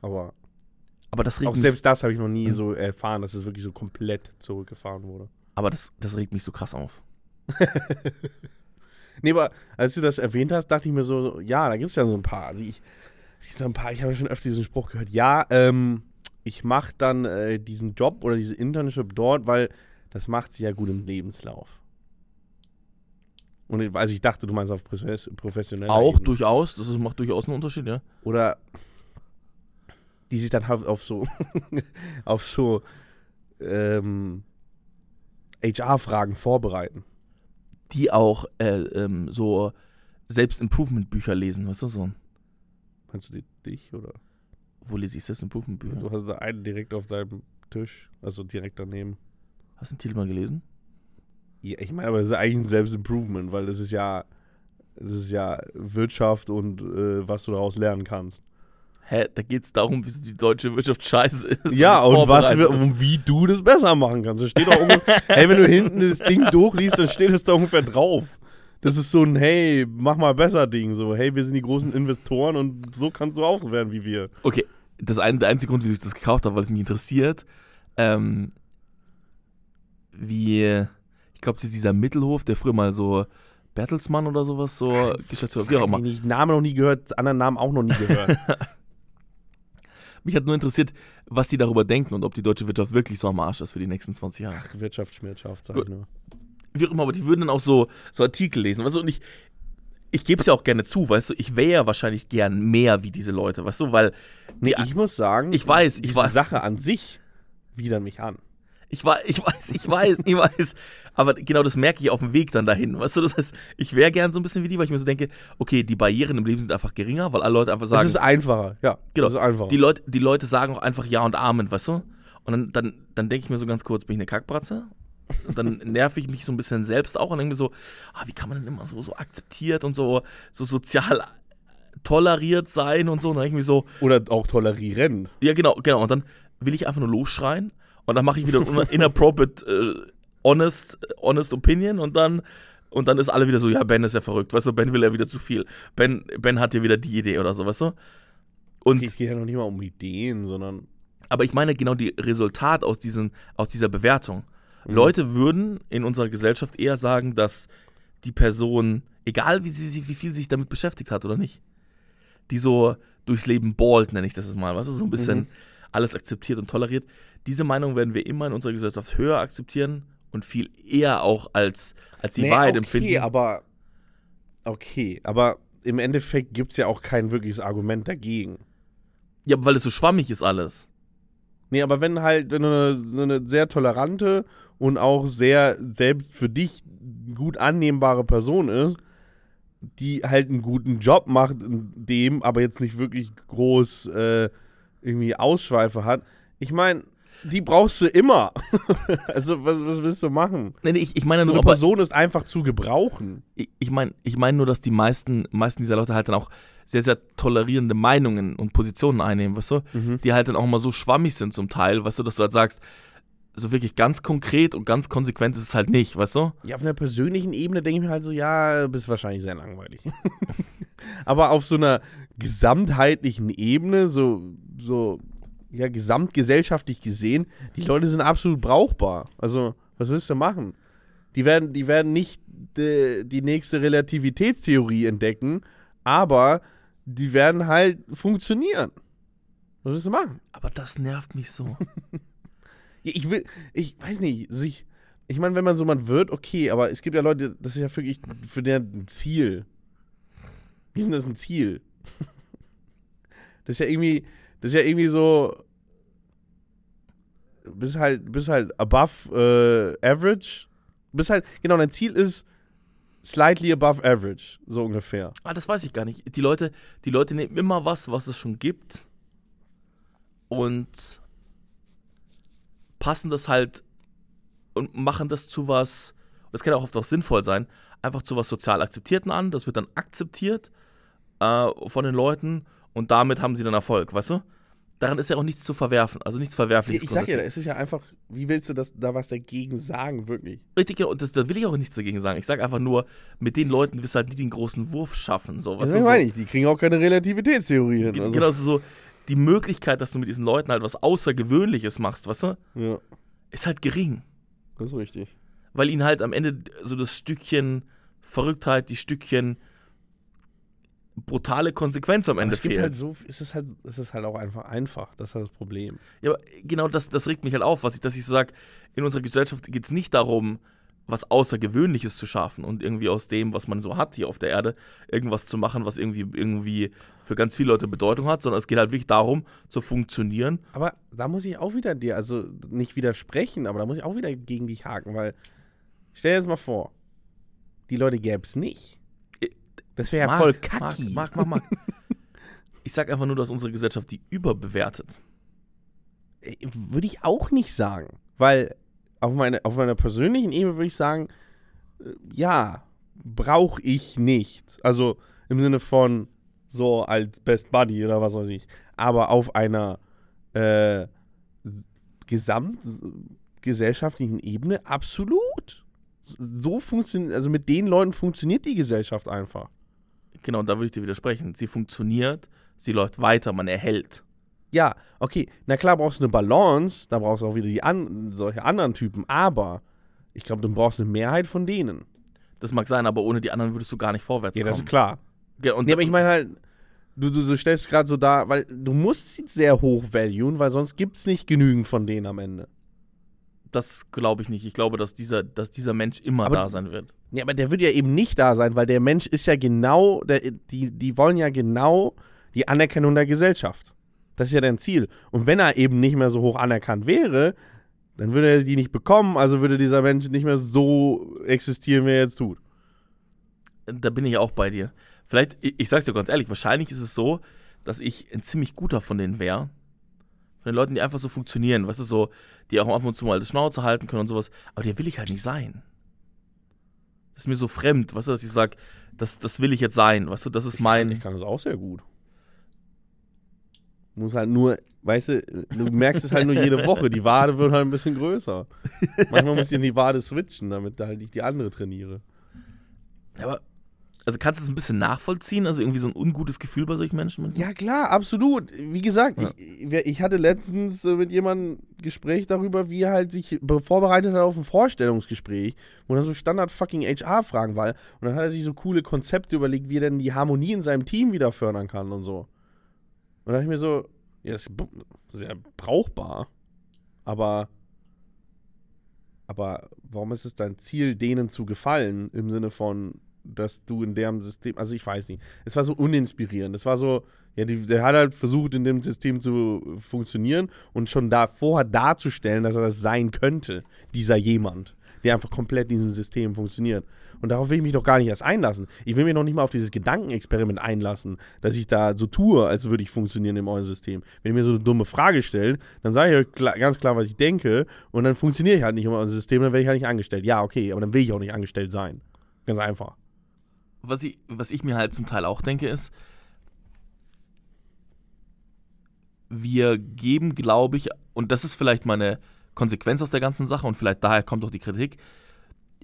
Aber Aber das regt auch mich, selbst das habe ich noch nie Mhm. so erfahren, dass es wirklich so komplett zurückgefahren wurde. aber das, das regt mich so krass auf. Nee, aber als du das erwähnt hast, dachte ich mir so, ja, da gibt es ja so ein paar. Also ich, so ein paar, ich habe schon öfter diesen Spruch gehört, ja, ähm, ich mache dann äh, diesen Job oder diese Internship dort, weil das macht sie ja gut im Lebenslauf. Und also ich dachte, du meinst auf profes professioneller Auch Ebene. durchaus, das ist, macht durchaus einen Unterschied, ja. Oder die sich dann halt auf so auf so ähm, HR-Fragen vorbereiten. Die auch äh, ähm, so Selbst-Improvement-Bücher lesen, weißt du so? Meinst du die, dich oder? Wo lese ich Selbst-Improvement-Bücher? Du hast da einen direkt auf deinem Tisch, also direkt daneben. Hast du den Titel mal gelesen? Ja, ich meine, aber das ist eigentlich ein Selbstimprovement, weil das ist ja, das ist ja Wirtschaft und äh, was du daraus lernen kannst. Hä, da geht es darum, wie die deutsche Wirtschaft scheiße ist. ja, und was wir, ist. und wie du das besser machen kannst. Das steht doch ungefähr, hey, wenn du hinten das Ding durchliest, dann steht es da ungefähr drauf. Das ist so ein, hey, mach mal besser Ding. So, hey, wir sind die großen Investoren und so kannst du auch werden wie wir. Okay, das ein, der einzige Grund, wieso ich das gekauft habe, weil es mich interessiert, ähm, wie, ich glaube, dieser Mittelhof, der früher mal so Bertelsmann oder sowas, so Geschäftsführer, wie auch immer. Ich den Namen noch nie gehört, anderen Namen auch noch nie gehört. Mich hat nur interessiert, was die darüber denken und ob die deutsche Wirtschaft wirklich so am Arsch ist für die nächsten 20 Jahre. Ach, Wirtschaft, Schmerzschaft, sag ich nur. Wie auch immer, aber die würden dann auch so, so Artikel lesen, weißt du, und ich, ich gebe es ja auch gerne zu, weißt du, ich wäre ja wahrscheinlich gern mehr wie diese Leute, weißt du, weil Nee, ich muss sagen, Ich weiß, ich weiß. Sache an sich widert mich an. Ich weiß, ich weiß, ich weiß, ich weiß. Aber genau das merke ich auf dem Weg dann dahin. Weißt du, das heißt, ich wäre gern so ein bisschen wie die, weil ich mir so denke, okay, die Barrieren im Leben sind einfach geringer, weil alle Leute einfach Das sagen, ist einfacher, ja. Genau. Das ist einfacher. die, Leute, die Leute sagen auch einfach Ja und Amen, weißt du? Und dann, dann, dann denke ich mir so ganz kurz, bin ich eine Kackbratze? Und dann nerv ich mich so ein bisschen selbst auch und denke mir so, ah, wie kann man denn immer so, so akzeptiert und so, so sozial toleriert sein und so. Und dann denke ich mir so, Oder auch tolerieren. ja, genau, genau. Und dann will ich einfach nur losschreien und dann mache ich wieder ein inappropriate, äh, honest, honest opinion und dann, und dann ist alle wieder so, ja, Ben ist ja verrückt, weißt du, Ben will ja wieder zu viel. Ben, ben hat ja wieder die Idee oder so, weißt du? Und, Es geht ja noch nicht mal um Ideen, sondern. aber ich meine genau die Resultat aus, diesen, aus dieser Bewertung. Mhm. Leute würden in unserer Gesellschaft eher sagen, dass die Person, egal wie, sie, wie viel sie sich damit beschäftigt hat oder nicht, die so durchs Leben ballt, nenne ich das jetzt mal, du, so ein bisschen Mhm. alles akzeptiert und toleriert. Diese Meinung werden wir immer in unserer Gesellschaft höher akzeptieren und viel eher auch als, als die Nee, Wahrheit okay, empfinden. aber. Okay, aber im Endeffekt gibt es ja auch kein wirkliches Argument dagegen. ja, weil es so schwammig ist alles. Nee, aber wenn halt, wenn du eine, eine sehr tolerante und auch sehr selbst für dich gut annehmbare Person ist, die halt einen guten Job macht, dem aber jetzt nicht wirklich groß äh, irgendwie Ausschweife hat. Ich meine, die brauchst du immer. also, was, was willst du machen? Nee, nee, ich, ich meine So nur, eine Person ist einfach zu gebrauchen. ich, ich meine ich mein nur, dass die meisten, meisten dieser Leute halt dann auch sehr, sehr tolerierende Meinungen und Positionen einnehmen, weißt du? Die halt dann auch mal so schwammig sind zum Teil, weißt du, dass du halt sagst, so wirklich ganz konkret und ganz konsequent ist es halt nicht, weißt du? Ja, auf einer persönlichen Ebene denke ich mir halt so, ja, du bist wahrscheinlich sehr langweilig. Aber auf so einer gesamtheitlichen Ebene, so, so, ja, gesamtgesellschaftlich gesehen, die Leute sind absolut brauchbar. Also, was willst du machen? Die werden, die werden nicht de, die nächste Relativitätstheorie entdecken, aber die werden halt funktionieren. Was willst du machen? Aber das nervt mich so. Ich will, ich weiß nicht, also ich, meine, wenn man so man wird, okay, aber es gibt ja Leute, das ist ja wirklich für den ein Ziel. Wie ist denn das ein Ziel? Das ist ja irgendwie, das ist ja irgendwie so, bist halt, bist halt above äh, average. Bist halt, genau, dein Ziel ist slightly above average, so ungefähr. ah, das weiß ich gar nicht. Die Leute, die Leute nehmen immer was, was es schon gibt und passen das halt und machen das zu was, das kann auch oft auch sinnvoll sein, einfach zu was sozial Akzeptierten an. Das wird dann akzeptiert äh, von den Leuten und damit haben sie dann Erfolg, weißt du? Daran ist ja auch nichts zu verwerfen, also nichts Verwerfliches. Ich sag ja, es ist ja einfach, wie willst du das, da was dagegen sagen, wirklich? Richtig, genau, und das, da will ich auch nichts dagegen sagen. Ich sage einfach nur, mit den Leuten wirst du halt nie den großen Wurf schaffen. So, Was du, meine so, ich, die kriegen auch keine Relativitätstheorie hin. Also, Genau, so die Möglichkeit, dass du mit diesen Leuten halt was Außergewöhnliches machst, weißt du, Ja, ist halt gering. das ist richtig. Weil ihnen halt am Ende so das Stückchen Verrücktheit, die Stückchen brutale Konsequenz am Aber Ende es gibt fehlt. halt so, es ist halt, es ist halt auch einfach einfach, das ist halt das Problem. Ja, aber genau das, das regt mich halt auf, was ich, dass ich so sage, in unserer Gesellschaft geht es nicht darum, was Außergewöhnliches zu schaffen und irgendwie aus dem, was man so hat hier auf der Erde, irgendwas zu machen, was irgendwie, irgendwie für ganz viele Leute Bedeutung hat, sondern es geht halt wirklich darum, zu funktionieren. Aber da muss ich auch wieder dir, also nicht widersprechen, aber da muss ich auch wieder gegen dich haken, weil stell dir jetzt mal vor, die Leute gäbe es nicht. Das wäre ja Marc, voll kacki. Marc, Marc, Marc. Ich sag einfach nur, dass unsere Gesellschaft die überbewertet. Äh, Würde ich auch nicht sagen, weil auf, meine, auf meiner persönlichen Ebene würde ich sagen, äh, ja, brauche ich nicht. Also im Sinne von so als Best Buddy oder was weiß ich. Aber auf einer äh, gesamtgesellschaftlichen Ebene absolut. So funktioniert, also mit den Leuten funktioniert die Gesellschaft einfach. Genau, da würde ich dir widersprechen. Sie funktioniert, sie läuft weiter, man erhält. Ja, okay, na klar brauchst du eine Balance, da brauchst du auch wieder die an, solche anderen Typen, aber ich glaube, du brauchst eine Mehrheit von denen. Das mag sein, aber ohne die anderen würdest du gar nicht vorwärts Ja, das kommen. ist klar. Ja, und Nee, aber ich meine halt, du, du, du stellst gerade so da, weil du musst sie sehr hoch valuen, weil sonst gibt es nicht genügend von denen am Ende. Das glaube ich nicht. Ich glaube, dass dieser, dass dieser Mensch immer Aber da sein wird. Ja, aber der wird ja eben nicht da sein, weil der Mensch ist ja genau, der, die, die wollen ja genau die Anerkennung der Gesellschaft. Das ist ja dein Ziel. Und wenn er eben nicht mehr so hoch anerkannt wäre, dann würde er die nicht bekommen, also würde dieser Mensch nicht mehr so existieren, wie er jetzt tut. Da bin ich auch bei dir. Vielleicht, ich, ich sag's dir ganz ehrlich, wahrscheinlich ist es so, dass ich ein ziemlich guter von denen wäre. Den Leuten, die einfach so funktionieren, weißt du, so, die auch ab und zu mal das Schnauze halten können und sowas. Aber der will ich halt nicht sein. Das ist mir so fremd, weißt du, dass ich sag, das, das will ich jetzt sein, weißt du, das ist Ich mein. kann das auch sehr gut. Muss halt nur, weißt du, du merkst es halt nur jede Woche. Die Wade wird halt ein bisschen größer. Manchmal muss ich in die Wade switchen, damit halt ich die andere trainiere. Aber, also kannst du es ein bisschen nachvollziehen? Also irgendwie so ein ungutes Gefühl bei solchen Menschen? Ja, klar, absolut. Wie gesagt, Ja. ich, ich hatte letztens äh, mit jemandem ein Gespräch darüber, wie er halt sich be- vorbereitet hat auf ein Vorstellungsgespräch, wo dann so Standard fucking HR-Fragen war. Und dann hat er sich so coole Konzepte überlegt, wie er denn die Harmonie in seinem Team wieder fördern kann und so. Und da dachte ich mir so, ja, das ist sehr brauchbar. Aber, aber warum ist es dein Ziel, denen zu gefallen, im Sinne von, dass du in deren System, also ich weiß nicht. Es war so uninspirierend. Es war so, ja, die, der hat halt versucht, in dem System zu funktionieren und schon da vorher darzustellen, dass er das sein könnte, dieser jemand, der einfach komplett in diesem System funktioniert. Und darauf will ich mich doch gar nicht erst einlassen. Ich will mich noch nicht mal auf dieses Gedankenexperiment einlassen, dass ich da so tue, als würde ich funktionieren in eurem System. Wenn ihr mir so eine dumme Frage stellt, dann sage ich euch klar, ganz klar, was ich denke, und dann funktioniere ich halt nicht in eurem System, dann werde ich halt nicht angestellt. Ja, okay, aber dann will ich auch nicht angestellt sein. Ganz einfach. Was ich, was ich mir halt zum Teil auch denke, ist, wir geben, glaube ich, und das ist vielleicht mal eine Konsequenz aus der ganzen Sache und vielleicht daher kommt auch die Kritik,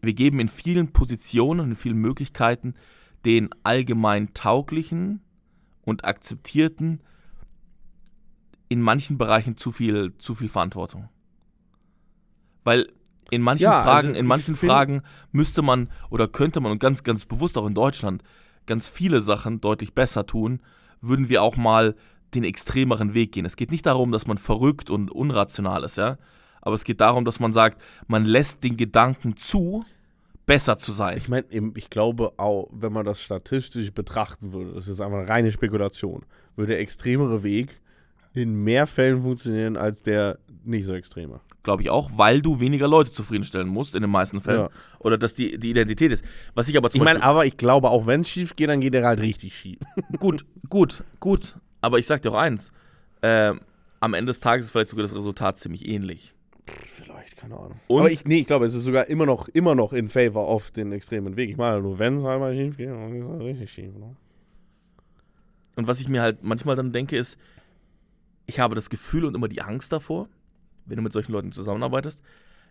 wir geben in vielen Positionen, in vielen Möglichkeiten den allgemein tauglichen und akzeptierten in manchen Bereichen zu viel, zu viel Verantwortung. Weil in manchen Ja, also Fragen, ich in manchen Fragen müsste man oder könnte man und ganz, ganz bewusst auch in Deutschland ganz viele Sachen deutlich besser tun, würden wir auch mal den extremeren Weg gehen. Es geht nicht darum, dass man verrückt und unrational ist, ja. Aber es geht darum, dass man sagt, man lässt den Gedanken zu, besser zu sein. Ich meine, ich glaube auch, wenn man das statistisch betrachten würde, das ist einfach eine reine Spekulation, würde der extremere Weg in mehr Fällen funktionieren als der nicht so extreme. Glaube ich auch, weil du weniger Leute zufriedenstellen musst in den meisten Fällen. Ja. Oder dass die, die Identität ist. Was ich aber zum Ich meine, aber ich glaube, auch wenn es schief geht, dann geht er halt richtig schief. Gut, gut, gut. Aber ich sag dir auch eins. ähm, am Ende des Tages ist vielleicht sogar das Resultat ziemlich ähnlich. Vielleicht, keine Ahnung. Und- aber ich, nee, ich glaube, es ist sogar immer noch, immer noch in favor auf den extremen Weg. Ich meine, nur wenn es einmal schief geht, dann geht es halt richtig schief. Ne? Und was ich mir halt manchmal dann denke, ist, ich habe das Gefühl und immer die Angst davor, wenn du mit solchen Leuten zusammenarbeitest,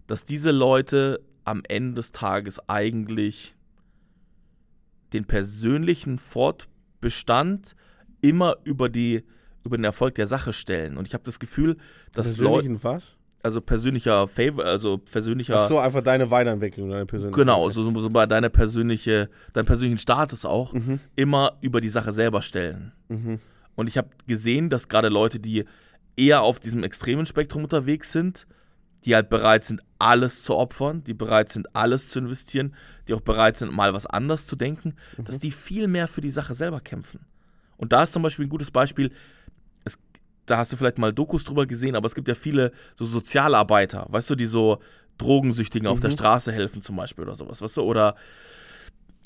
dass diese Leute am Ende des Tages eigentlich den persönlichen Fortbestand immer über die über den Erfolg der Sache stellen. Und ich habe das Gefühl, dass Leute, was? also persönlicher Favor, also persönlicher, Ach so, einfach deine Weiterentwicklung, deine persönliche. genau, so, so bei deiner persönliche, deinem persönlichen Status auch, Mhm. immer über die Sache selber stellen. Mhm. Und ich habe gesehen, dass gerade Leute, die eher auf diesem extremen Spektrum unterwegs sind, die halt bereit sind, alles zu opfern, die bereit sind, alles zu investieren, die auch bereit sind, mal was anders zu denken, dass die viel mehr für die Sache selber kämpfen. Und da ist zum Beispiel ein gutes Beispiel, es, da hast du vielleicht mal Dokus drüber gesehen, aber es gibt ja viele so Sozialarbeiter, weißt du, die so Drogensüchtigen auf der Mhm. Straße helfen zum Beispiel oder sowas, weißt du, oder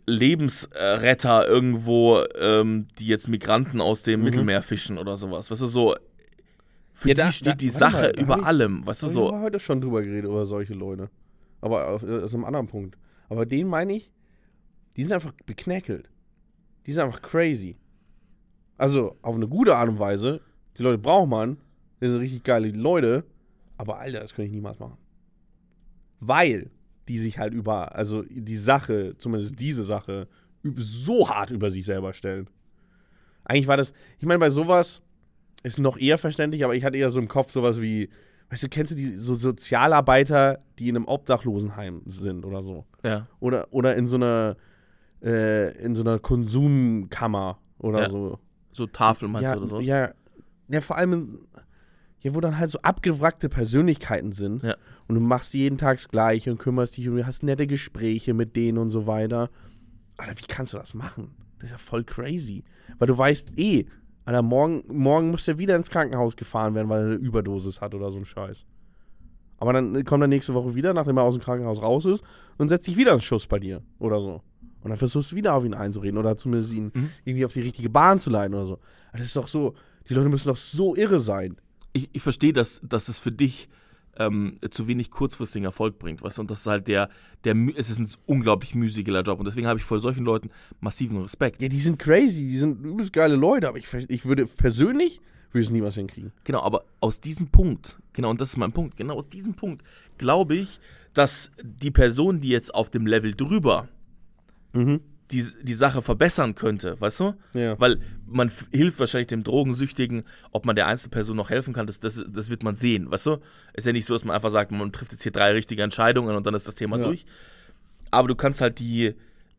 Lebensretter irgendwo, ähm, die jetzt Migranten aus dem Mhm. Mittelmeer fischen oder sowas, weißt du, so für Ja, die da- steht da- die Sache mal, über allem, weißt du, Hab ich so. aber heute schon drüber geredet, über solche Leute. Aber auf, aus einem anderen Punkt. Aber den meine ich, die sind einfach beknäckelt. Die sind einfach crazy. Also, auf eine gute Art und Weise. Die Leute braucht man. Die sind richtig geile Leute. Aber Alter, das könnte ich niemals machen. Weil die sich halt über, also die Sache, zumindest diese Sache, so hart über sich selber stellen. Eigentlich war das, ich meine, bei sowas ist noch eher verständlich, aber ich hatte eher so im Kopf sowas wie, weißt du, kennst du die so Sozialarbeiter, die in einem Obdachlosenheim sind oder so? Ja. Oder, oder in so einer, äh, in so einer Konsumkammer oder Ja. so. So Tafel meinst ja, du oder so? Ja, ja, vor allem, in- ja, wo dann halt so abgewrackte Persönlichkeiten sind. Ja. Und du machst jeden Tag das Gleiche und kümmerst dich und hast nette Gespräche mit denen und so weiter. Alter, wie kannst du das machen? Das ist ja voll crazy. Weil du weißt eh, Alter, morgen, morgen muss der wieder ins Krankenhaus gefahren werden, weil er eine Überdosis hat oder so ein Scheiß. Aber dann kommt er nächste Woche wieder, nachdem er aus dem Krankenhaus raus ist, und setzt sich wieder einen Schuss bei dir oder so. Und dann versuchst du wieder auf ihn einzureden oder zumindest ihn Mhm. irgendwie auf die richtige Bahn zu leiten oder so. Das ist doch so, die Leute müssen doch so irre sein. ich, ich verstehe, dass, dass es für dich ähm, zu wenig kurzfristigen Erfolg bringt, weißt und das ist halt der, der, es ist ein unglaublich mühseliger Job und deswegen habe ich vor solchen Leuten massiven Respekt. Ja, die sind crazy, die sind übelst geile Leute, aber ich, ich würde persönlich, würde es niemals hinkriegen. Genau, aber aus diesem Punkt, genau, und das ist mein Punkt, genau aus diesem Punkt glaube ich, dass die Person, die jetzt auf dem Level drüber Mhm. Die, die Sache verbessern könnte, weißt du? Ja. Weil man hilft wahrscheinlich dem Drogensüchtigen, ob man der Einzelperson noch helfen kann, das, das, das wird man sehen, weißt du? Ist ja nicht so, dass man einfach sagt, man trifft jetzt hier drei richtige Entscheidungen und dann ist das Thema Ja. durch. Aber du kannst halt die,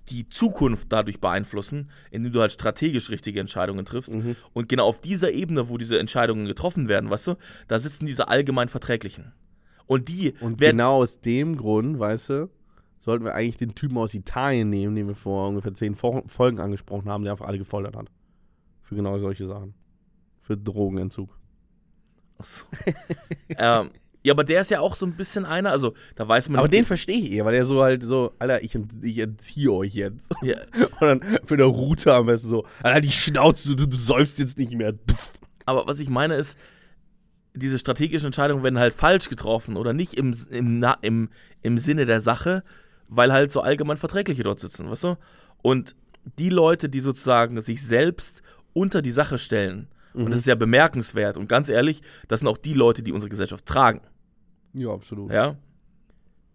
die Zukunft dadurch beeinflussen, indem du halt strategisch richtige Entscheidungen triffst. Mhm. Und genau auf dieser Ebene, wo diese Entscheidungen getroffen werden, weißt du, da sitzen diese allgemein Verträglichen. Und die Und werden. genau aus dem Grund, weißt du, sollten wir eigentlich den Typen aus Italien nehmen, den wir vor ungefähr zehn Fo- Folgen angesprochen haben, der einfach alle gefoltert hat. Für genau solche Sachen. Für Drogenentzug. Achso. ähm, ja, aber der ist ja auch so ein bisschen einer, also da weiß man Aber nicht- den verstehe ich eher, weil der so halt so, Alter, ich, ich entziehe euch jetzt. Ja, Und dann für eine Route am besten so, Alter, die Schnauze, du, du säufst jetzt nicht mehr. Aber was ich meine ist, diese strategischen Entscheidungen werden halt falsch getroffen oder nicht im, im, im, im Sinne der Sache, weil halt so allgemein Verträgliche dort sitzen, weißt du? Und die Leute, die sozusagen sich selbst unter die Sache stellen, und das ist ja bemerkenswert und ganz ehrlich, das sind auch die Leute, die unsere Gesellschaft tragen, Ja, absolut. ja?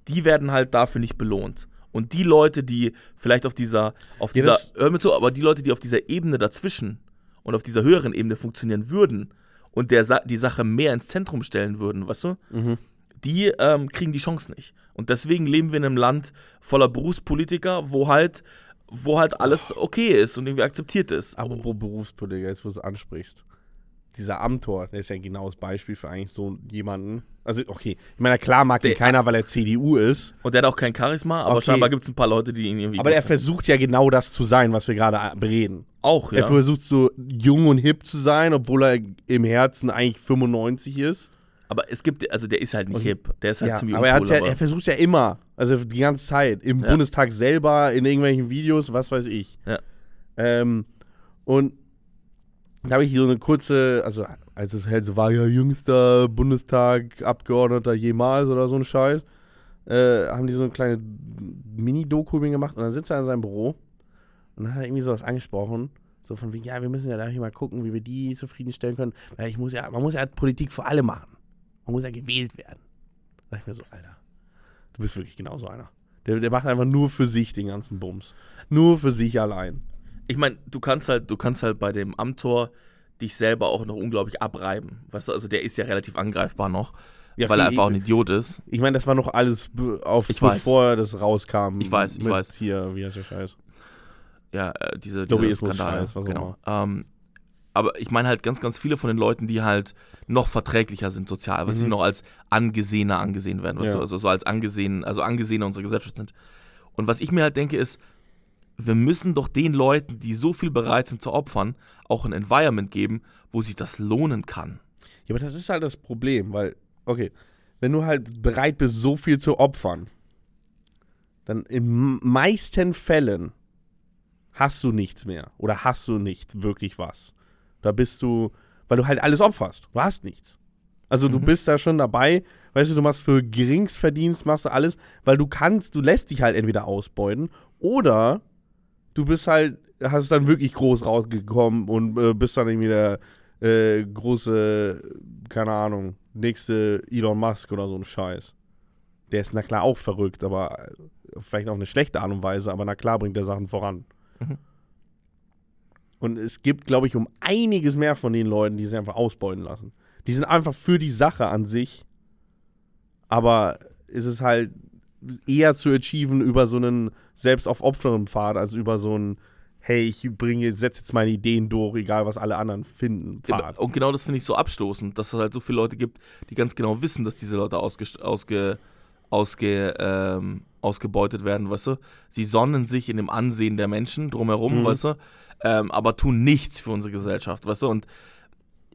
Die werden halt dafür nicht belohnt. Und die Leute, die vielleicht auf dieser, auf Ja, dieser, hör mir zu, aber die Leute, die auf dieser Ebene dazwischen und auf dieser höheren Ebene funktionieren würden und der Sa die Sache mehr ins Zentrum stellen würden, weißt du, Mhm. Die ähm, kriegen die Chance nicht. Und deswegen leben wir in einem Land voller Berufspolitiker, wo halt, wo halt alles okay ist und irgendwie akzeptiert ist. Apropos Berufspolitiker, jetzt wo du es ansprichst. Dieser Amtor, der ist ja genau das Beispiel für eigentlich so jemanden. Also, okay, ich meine, klar mag ihn Der- keiner, weil er CDU ist. Und der hat auch kein Charisma, aber Okay. scheinbar gibt es ein paar Leute, die ihn irgendwie. Aber er versucht ja genau das zu sein, was wir gerade äh, bereden. auch, ja. Er versucht so jung und hip zu sein, obwohl er im Herzen eigentlich 95 ist. Aber es gibt, also der ist halt nicht Und- hip. Der ist halt Ja, ziemlich aber er, uncool, hat's ja, aber- er versucht ja immer. Also die ganze Zeit. Im Ja. Bundestag selber, in irgendwelchen Videos, was weiß ich. Ja. Ähm, und da habe ich so eine kurze, also als es halt so war, ja, jüngster Bundestag-Abgeordneter jemals oder so ein Scheiß, äh, haben die so eine kleine Mini-Doku gemacht und dann sitzt er in seinem Büro und dann hat er irgendwie sowas angesprochen. So von wegen, ja, wir müssen ja da hier mal gucken, wie wir die zufriedenstellen können. Weil ich muss ja, man muss ja Politik für alle machen. Man muss ja gewählt werden. Sag ich mir so, Alter, du bist wirklich genauso einer. Der, der macht einfach nur für sich den ganzen Bums. Nur für sich allein. Ich meine, du kannst halt, du kannst halt bei dem Amtor dich selber auch noch unglaublich abreiben. Weißt du, also der ist ja relativ angreifbar noch, Ja, weil er einfach auch ein Idiot ist. Ich meine, das war noch alles auf, Ich weiß. bevor das rauskam. Ich weiß, ich weiß. Hier, wie heißt der Scheiß? Ja, äh, diese, diese Skandale. was auch Genau. Ähm, aber ich meine halt ganz, ganz viele von den Leuten, die halt noch verträglicher sind sozial, was Mhm. sie noch als angesehener angesehen werden, Ja. du, also so als angesehen, also angesehener unserer Gesellschaft sind. Und was ich mir halt denke ist, wir müssen doch den Leuten, die so viel bereit sind zu opfern, auch ein Environment geben, wo sich das lohnen kann. Ja, aber das ist halt das Problem, weil, okay, wenn du halt bereit bist, so viel zu opfern, dann in meisten Fällen hast du nichts mehr oder hast du nicht wirklich was. Da bist du, weil du halt alles opferst. Du hast nichts. Also du Mhm. bist da schon dabei, weißt du, du machst für Geringsverdienst, machst du alles, weil du kannst, du lässt dich halt entweder ausbeuten oder du bist halt, hast es dann wirklich groß rausgekommen und äh, bist dann irgendwie der äh, große, keine Ahnung, nächste Elon Musk oder so ein Scheiß. Der ist na klar auch verrückt, aber äh, vielleicht auf eine schlechte Art und Weise, aber na klar bringt der Sachen voran. Mhm. Und es gibt, glaube ich, um einiges mehr von den Leuten, die sich einfach ausbeuten lassen. Die sind einfach für die Sache an sich, aber es ist halt eher zu achieven über so einen selbstaufopfernden Pfad, als über so einen, hey, ich bringe, setze jetzt meine Ideen durch, egal was alle anderen finden, Pfad. und genau das finde ich so abstoßend, dass es halt so viele Leute gibt, die ganz genau wissen, dass diese Leute ausge, ausge, ausge, ähm, ausgebeutet werden, weißt du. Sie sonnen sich in dem Ansehen der Menschen drumherum, Mhm. weißt du, ähm, aber tun nichts für unsere Gesellschaft, weißt du. Und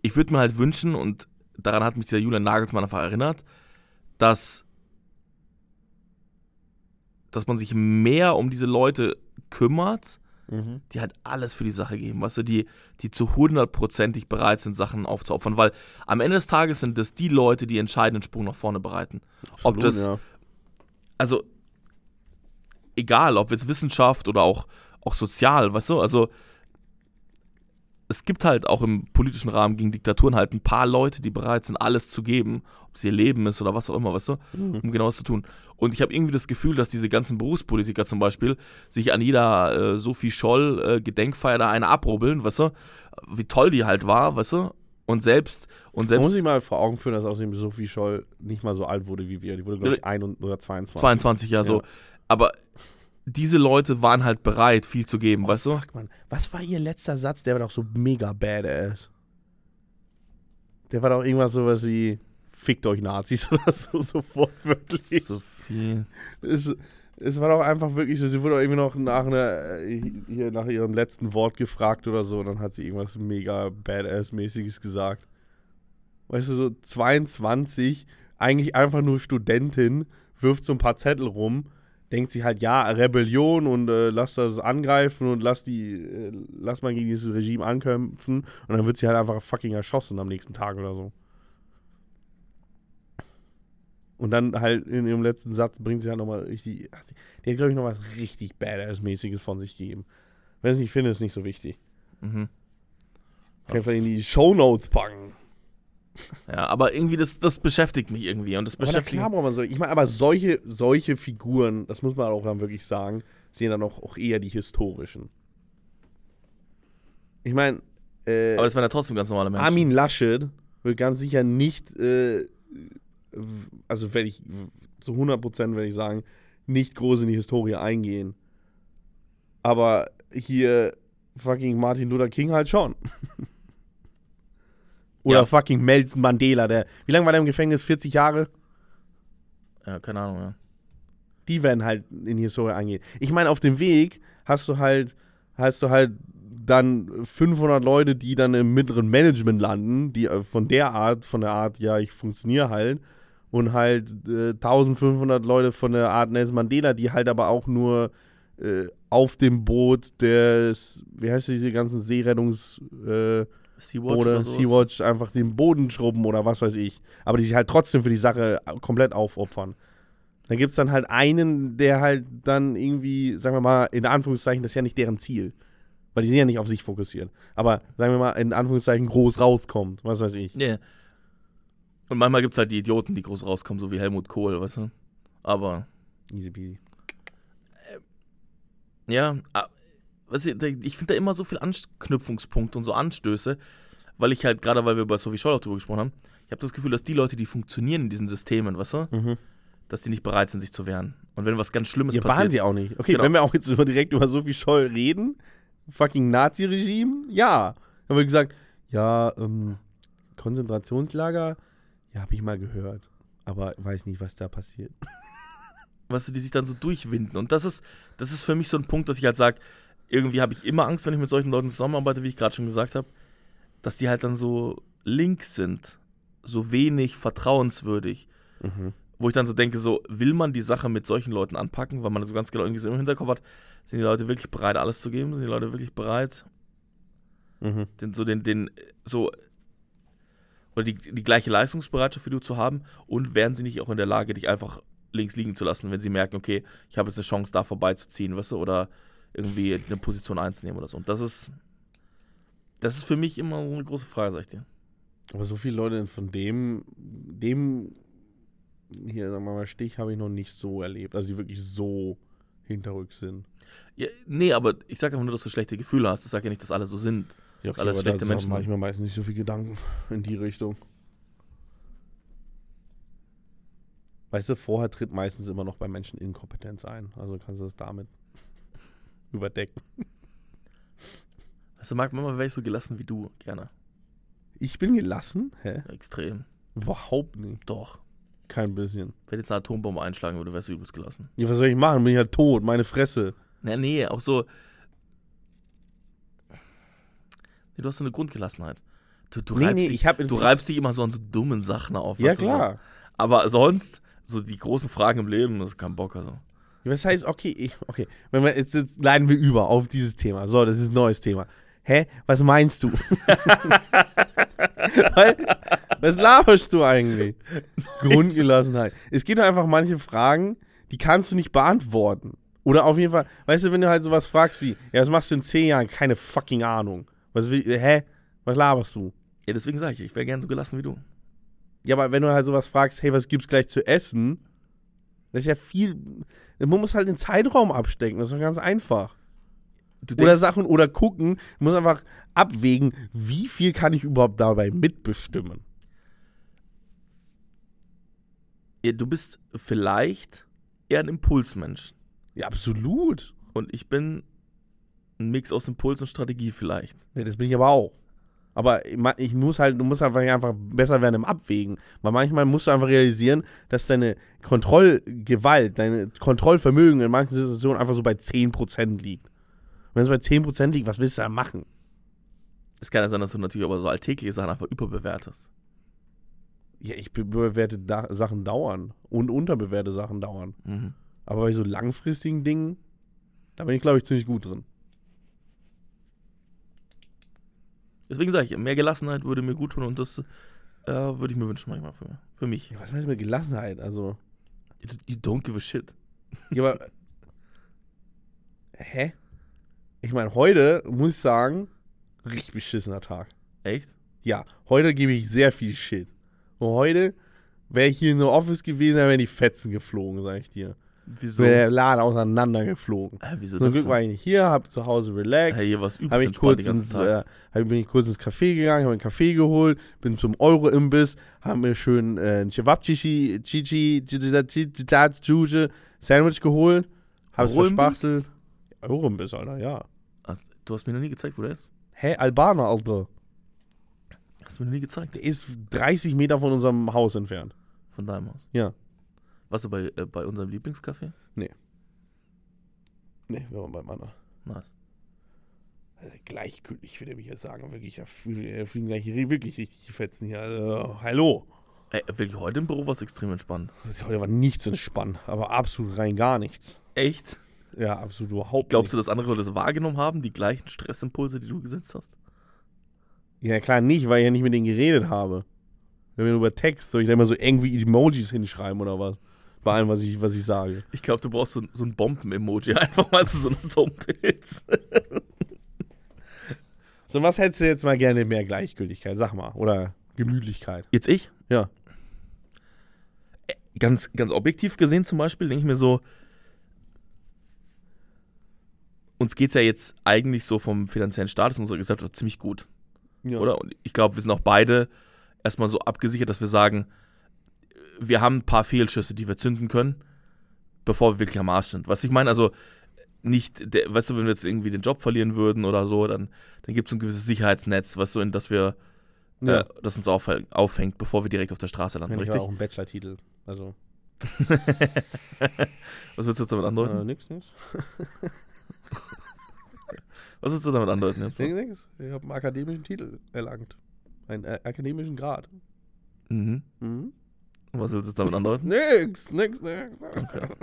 ich würde mir halt wünschen, und daran hat mich der Julian Nagelsmann einfach erinnert, dass, dass man sich mehr um diese Leute kümmert, Mhm. die halt alles für die Sache geben, weißt du, die, die zu hundertprozentig bereit sind, Sachen aufzuopfern, weil am Ende des Tages sind das die Leute, die entscheidenden Sprung nach vorne bereiten. Absolut, das- ja. Also, egal, ob jetzt Wissenschaft oder auch, auch sozial, weißt du, also es gibt halt auch im politischen Rahmen gegen Diktaturen halt ein paar Leute, die bereit sind, alles zu geben, ob es ihr Leben ist oder was auch immer, weißt du, Mhm. um genau das zu tun. Und ich habe irgendwie das Gefühl, dass diese ganzen Berufspolitiker zum Beispiel sich an jeder äh, Sophie Scholl äh, Gedenkfeier da eine abrubbeln, weißt du, wie toll die halt war, weißt du, und selbst, und Man selbst muss sich mal vor Augen führen, dass außerdem Sophie Scholl nicht mal so alt wurde wie wir. Die wurde, glaube ich, 1 oder 22. 22 Jahre so, Ja. aber diese Leute waren halt bereit, viel zu geben, weißt du? Fuck, Mann. Was war ihr letzter Satz? Der war doch so mega badass. Der war doch irgendwas sowas wie Fickt euch Nazis oder so, so wortwörtlich. Sophie. Es, es war doch einfach wirklich so, sie wurde doch irgendwie noch nach, einer, äh, hier nach ihrem letzten Wort gefragt oder so und dann hat sie irgendwas mega Badass-mäßiges gesagt. Weißt du, so 22, eigentlich einfach nur Studentin, wirft so ein paar Zettel rum, denkt sich halt, ja, Rebellion und äh, lass das angreifen und lass die, äh, lass mal gegen dieses Regime ankämpfen und dann wird sie halt einfach fucking erschossen am nächsten Tag oder so. Und dann halt in ihrem letzten Satz bringt sie halt nochmal richtig. Die hat, glaube ich, noch was richtig Badass-mäßiges von sich gegeben. Wenn es nicht finde, ist nicht so wichtig. Mhm. Ich kann vielleicht in die Shownotes packen. Ja, aber irgendwie, das, das beschäftigt mich irgendwie. Und das Aber beschäftigt klar braucht man so. Ich meine, aber solche, solche Figuren, das muss man auch dann wirklich sagen, sind dann auch, auch eher die historischen. Ich meine, äh, Aber das waren ja trotzdem ganz normale Menschen. Armin Laschet wird ganz sicher nicht, äh, also werde ich zu 100% werde ich sagen, nicht groß in die Historie eingehen. Aber hier fucking Martin Luther King halt schon. Oder Ja. fucking Nelson Mandela, der, wie lange war der im Gefängnis? 40 Jahre? Ja, keine Ahnung, ja. die werden halt in die Historie eingehen. Ich meine, auf dem Weg hast du halt, hast du halt dann 500 Leute, die dann im mittleren Management landen, die äh, von der Art, von der Art, ja, ich funktioniere halt. Und halt äh, 1500 Leute von der Art Nelson Mandela, die halt aber auch nur äh, auf dem Boot des, wie heißt diese ganzen Seerettungs- äh, Sea-Watch oder oder? Sea-Watch einfach den Boden schrubben oder was weiß ich. Aber die sich halt trotzdem für die Sache komplett aufopfern. Dann gibt es dann halt einen, der halt dann irgendwie, sagen wir mal, in Anführungszeichen, das ist ja nicht deren Ziel. Weil die sind ja nicht auf sich fokussiert. Aber sagen wir mal, in Anführungszeichen groß rauskommt. Was weiß ich. Ja. Und manchmal gibt es halt die Idioten, die groß rauskommen, so wie Helmut Kohl, weißt du? Aber, Easy peasy. ja, ah, weißt du, ich finde da immer so viel Anknüpfungspunkte und so Anstöße, weil ich halt, gerade weil wir bei Sophie Scholl auch drüber gesprochen haben, ich habe das Gefühl, dass die Leute, die funktionieren in diesen Systemen, weißt du, Mhm. dass die nicht bereit sind, sich zu wehren. Und wenn was ganz Schlimmes Ja, waren passiert. sie auch nicht. Okay, Genau. wenn wir auch jetzt über, direkt über Sophie Scholl reden, fucking Nazi-Regime, ja. Haben wir gesagt, ja, ähm, Konzentrationslager, ja, habe ich mal gehört. Aber weiß nicht, was da passiert. weißt du, die sich dann so durchwinden. Und das ist, das ist für mich so ein Punkt, dass ich halt sage, irgendwie habe ich immer Angst, wenn ich mit solchen Leuten zusammenarbeite, wie ich gerade schon gesagt habe, dass die halt dann so links sind, so wenig vertrauenswürdig, Mhm. wo ich dann so denke, so will man die Sache mit solchen Leuten anpacken, weil man so ganz genau irgendwie so im Hinterkopf hat, sind die Leute wirklich bereit, alles zu geben? Sind die Leute wirklich bereit, Mhm. den, so den, den, so oder die, die gleiche Leistungsbereitschaft wie du zu haben und wären sie nicht auch in der Lage, dich einfach links liegen zu lassen, wenn sie merken, okay, ich habe jetzt eine Chance, da vorbeizuziehen, weißt du, oder irgendwie eine Position einzunehmen oder so. Und das ist, das ist für mich immer so eine große Frage, sag ich dir. Aber so viele Leute von dem, dem hier, sagen wir mal, Stich habe ich noch nicht so erlebt. Also die wirklich so hinterrücks sind. Ja, nee, aber ich sage einfach nur, dass du schlechte Gefühle hast. Ich sage ja nicht, dass alle so sind. Ja, okay, Alles aber schlechte da Menschen. mache ich mir meistens nicht so viel Gedanken in die Richtung. Weißt du, vorher tritt meistens immer noch bei Menschen Inkompetenz ein. Also kannst du das damit überdecken. Du, Marc, manchmal wäre ich so gelassen wie du, gerne. Ich bin gelassen? Hä? Extrem. Überhaupt nicht. Doch. Kein bisschen. Wenn jetzt eine Atombombe einschlagen würde, wärst du übelst gelassen. Ja, was soll ich machen? Bin ich halt tot, meine Fresse. Nee, nee, auch so. Nee, du hast so eine Grundgelassenheit. Du, du, Nee, reibst, nee, dich, du reibst dich immer so an so dummen Sachen auf. Ja, du, So. klar. Aber sonst, so die großen Fragen im Leben, das ist kein Bock. Also. Was heißt, okay, ich, okay, wenn wir jetzt, jetzt leiten wir über auf dieses Thema. So, das ist ein neues Thema. Hä? Was meinst du? Was laberst du eigentlich? Grundgelassenheit. Es gibt einfach manche Fragen, die kannst du nicht beantworten. Oder auf jeden Fall, weißt du, wenn du halt sowas fragst wie, ja, was machst du in zehn Jahren? Keine fucking Ahnung. Was will, hä? Was laberst du? Ja, deswegen sage ich, ich wäre gern so gelassen wie du. Ja, aber wenn du halt sowas fragst, hey, was gibt's gleich zu essen? Das ist ja viel. Man muss halt den Zeitraum abstecken, das ist doch ganz einfach. Oder Sachen oder gucken, du musst einfach abwägen, wie viel kann ich überhaupt dabei mitbestimmen. ja, du bist vielleicht eher ein Impulsmensch. Ja, absolut. Und ich bin ein Mix aus Impuls und Strategie vielleicht. Ja, das bin ich aber auch. Aber ich muss halt, du musst einfach, einfach besser werden im Abwägen. Weil manchmal musst du einfach realisieren, dass deine Kontrollgewalt, dein Kontrollvermögen in manchen Situationen einfach so bei 10% liegt. Wenn es bei 10% liegt, was willst du da machen? Es kann ja sein, dass du natürlich aber so alltägliche Sachen einfach überbewertest. Ja, ich be- bewerte da Sachen dauern und unterbewerte Sachen dauern. Mhm. Aber bei so langfristigen Dingen, da bin ich, glaube ich, ziemlich gut drin. Deswegen sage ich, mehr Gelassenheit würde mir gut tun und das äh, würde ich mir wünschen manchmal für, für mich. Ja, was meinst du mit Gelassenheit? Also, You, you don't give a shit. ja, aber. Hä? Ich meine, heute muss ich sagen, richtig beschissener Tag. Echt? Ja, heute gebe ich sehr viel Shit. Und heute wäre ich hier in der Office gewesen, dann wären die Fetzen geflogen, sag ich dir. Wieso? So. Wäre der Laden auseinandergeflogen. Hä, wieso Zum Glück war ich nicht hier, hab zu Hause relaxed. Hey, hier war es übelst entspannt kurz ins, äh, hab, bin ich kurz ins Café gegangen, habe einen Kaffee geholt, bin zum Euro-Imbiss, haben mir schön äh, ein Chewab-Chichi, Chichi, Juje Sandwich geholt, hab's verspachtelt. Euro-Imbiss, Alter, ja. Du hast mir noch nie gezeigt, wo der ist. Hä, Albaner, Alter. Hast du mir noch nie gezeigt. Der ist 30 Meter von unserem Haus entfernt. Von deinem Haus. Ja. Warst du bei, äh, bei unserem Lieblingscafé? Nee, wir waren beim anderen. Nice. Also gleichgültig, würde ich jetzt sagen. Wirklich, da fliegen fliegen gleich wirklich richtig die Fetzen hier. Also, hallo. Ey, wirklich, heute im Büro war es extrem entspannt. Heute war nichts entspannt, aber absolut rein gar nichts. Echt? Ja, absolut überhaupt Glaubst du, dass andere Leute das wahrgenommen haben, die gleichen Stressimpulse, die du gesetzt hast? Ja, klar nicht, weil ich ja nicht mit denen geredet habe. Wenn wir nur über Text, soll ich da immer so irgendwie Emojis hinschreiben oder was? Bei allem, was ich, was ich sage. Ich glaube, du brauchst so, so ein Bomben-Emoji, einfach mal so, so ein Atompilz. So, was hättest du jetzt mal gerne mehr Gleichgültigkeit? Sag mal. Oder Gemütlichkeit. Jetzt ich? Ja. Ganz, ganz objektiv gesehen zum Beispiel, denke ich mir so, uns geht es ja jetzt eigentlich so vom finanziellen Status unserer Gesellschaft ziemlich gut, ja. oder? Und ich glaube, wir sind auch beide erstmal so abgesichert, dass wir sagen, wir haben ein paar Fehlschüsse, die wir zünden können, bevor wir wirklich am Arsch sind. Was ich meine, also nicht, der, weißt du, wenn wir jetzt irgendwie den Job verlieren würden oder so, dann, dann gibt es ein gewisses Sicherheitsnetz, was so in das wir, Ja. äh, das uns auffäll- auffängt, bevor wir direkt auf der Straße landen, ich richtig? auch ein Bachelor-Titel. Also, Was willst du jetzt damit andeuten? äh, nix, nix. Was willst du damit andeuten jetzt? Nix, nix. Ich habe einen akademischen Titel erlangt. Einen äh, akademischen Grad. Mhm. Mhm. Und Was willst du jetzt damit andeuten? Nix, nix, nix. Okay.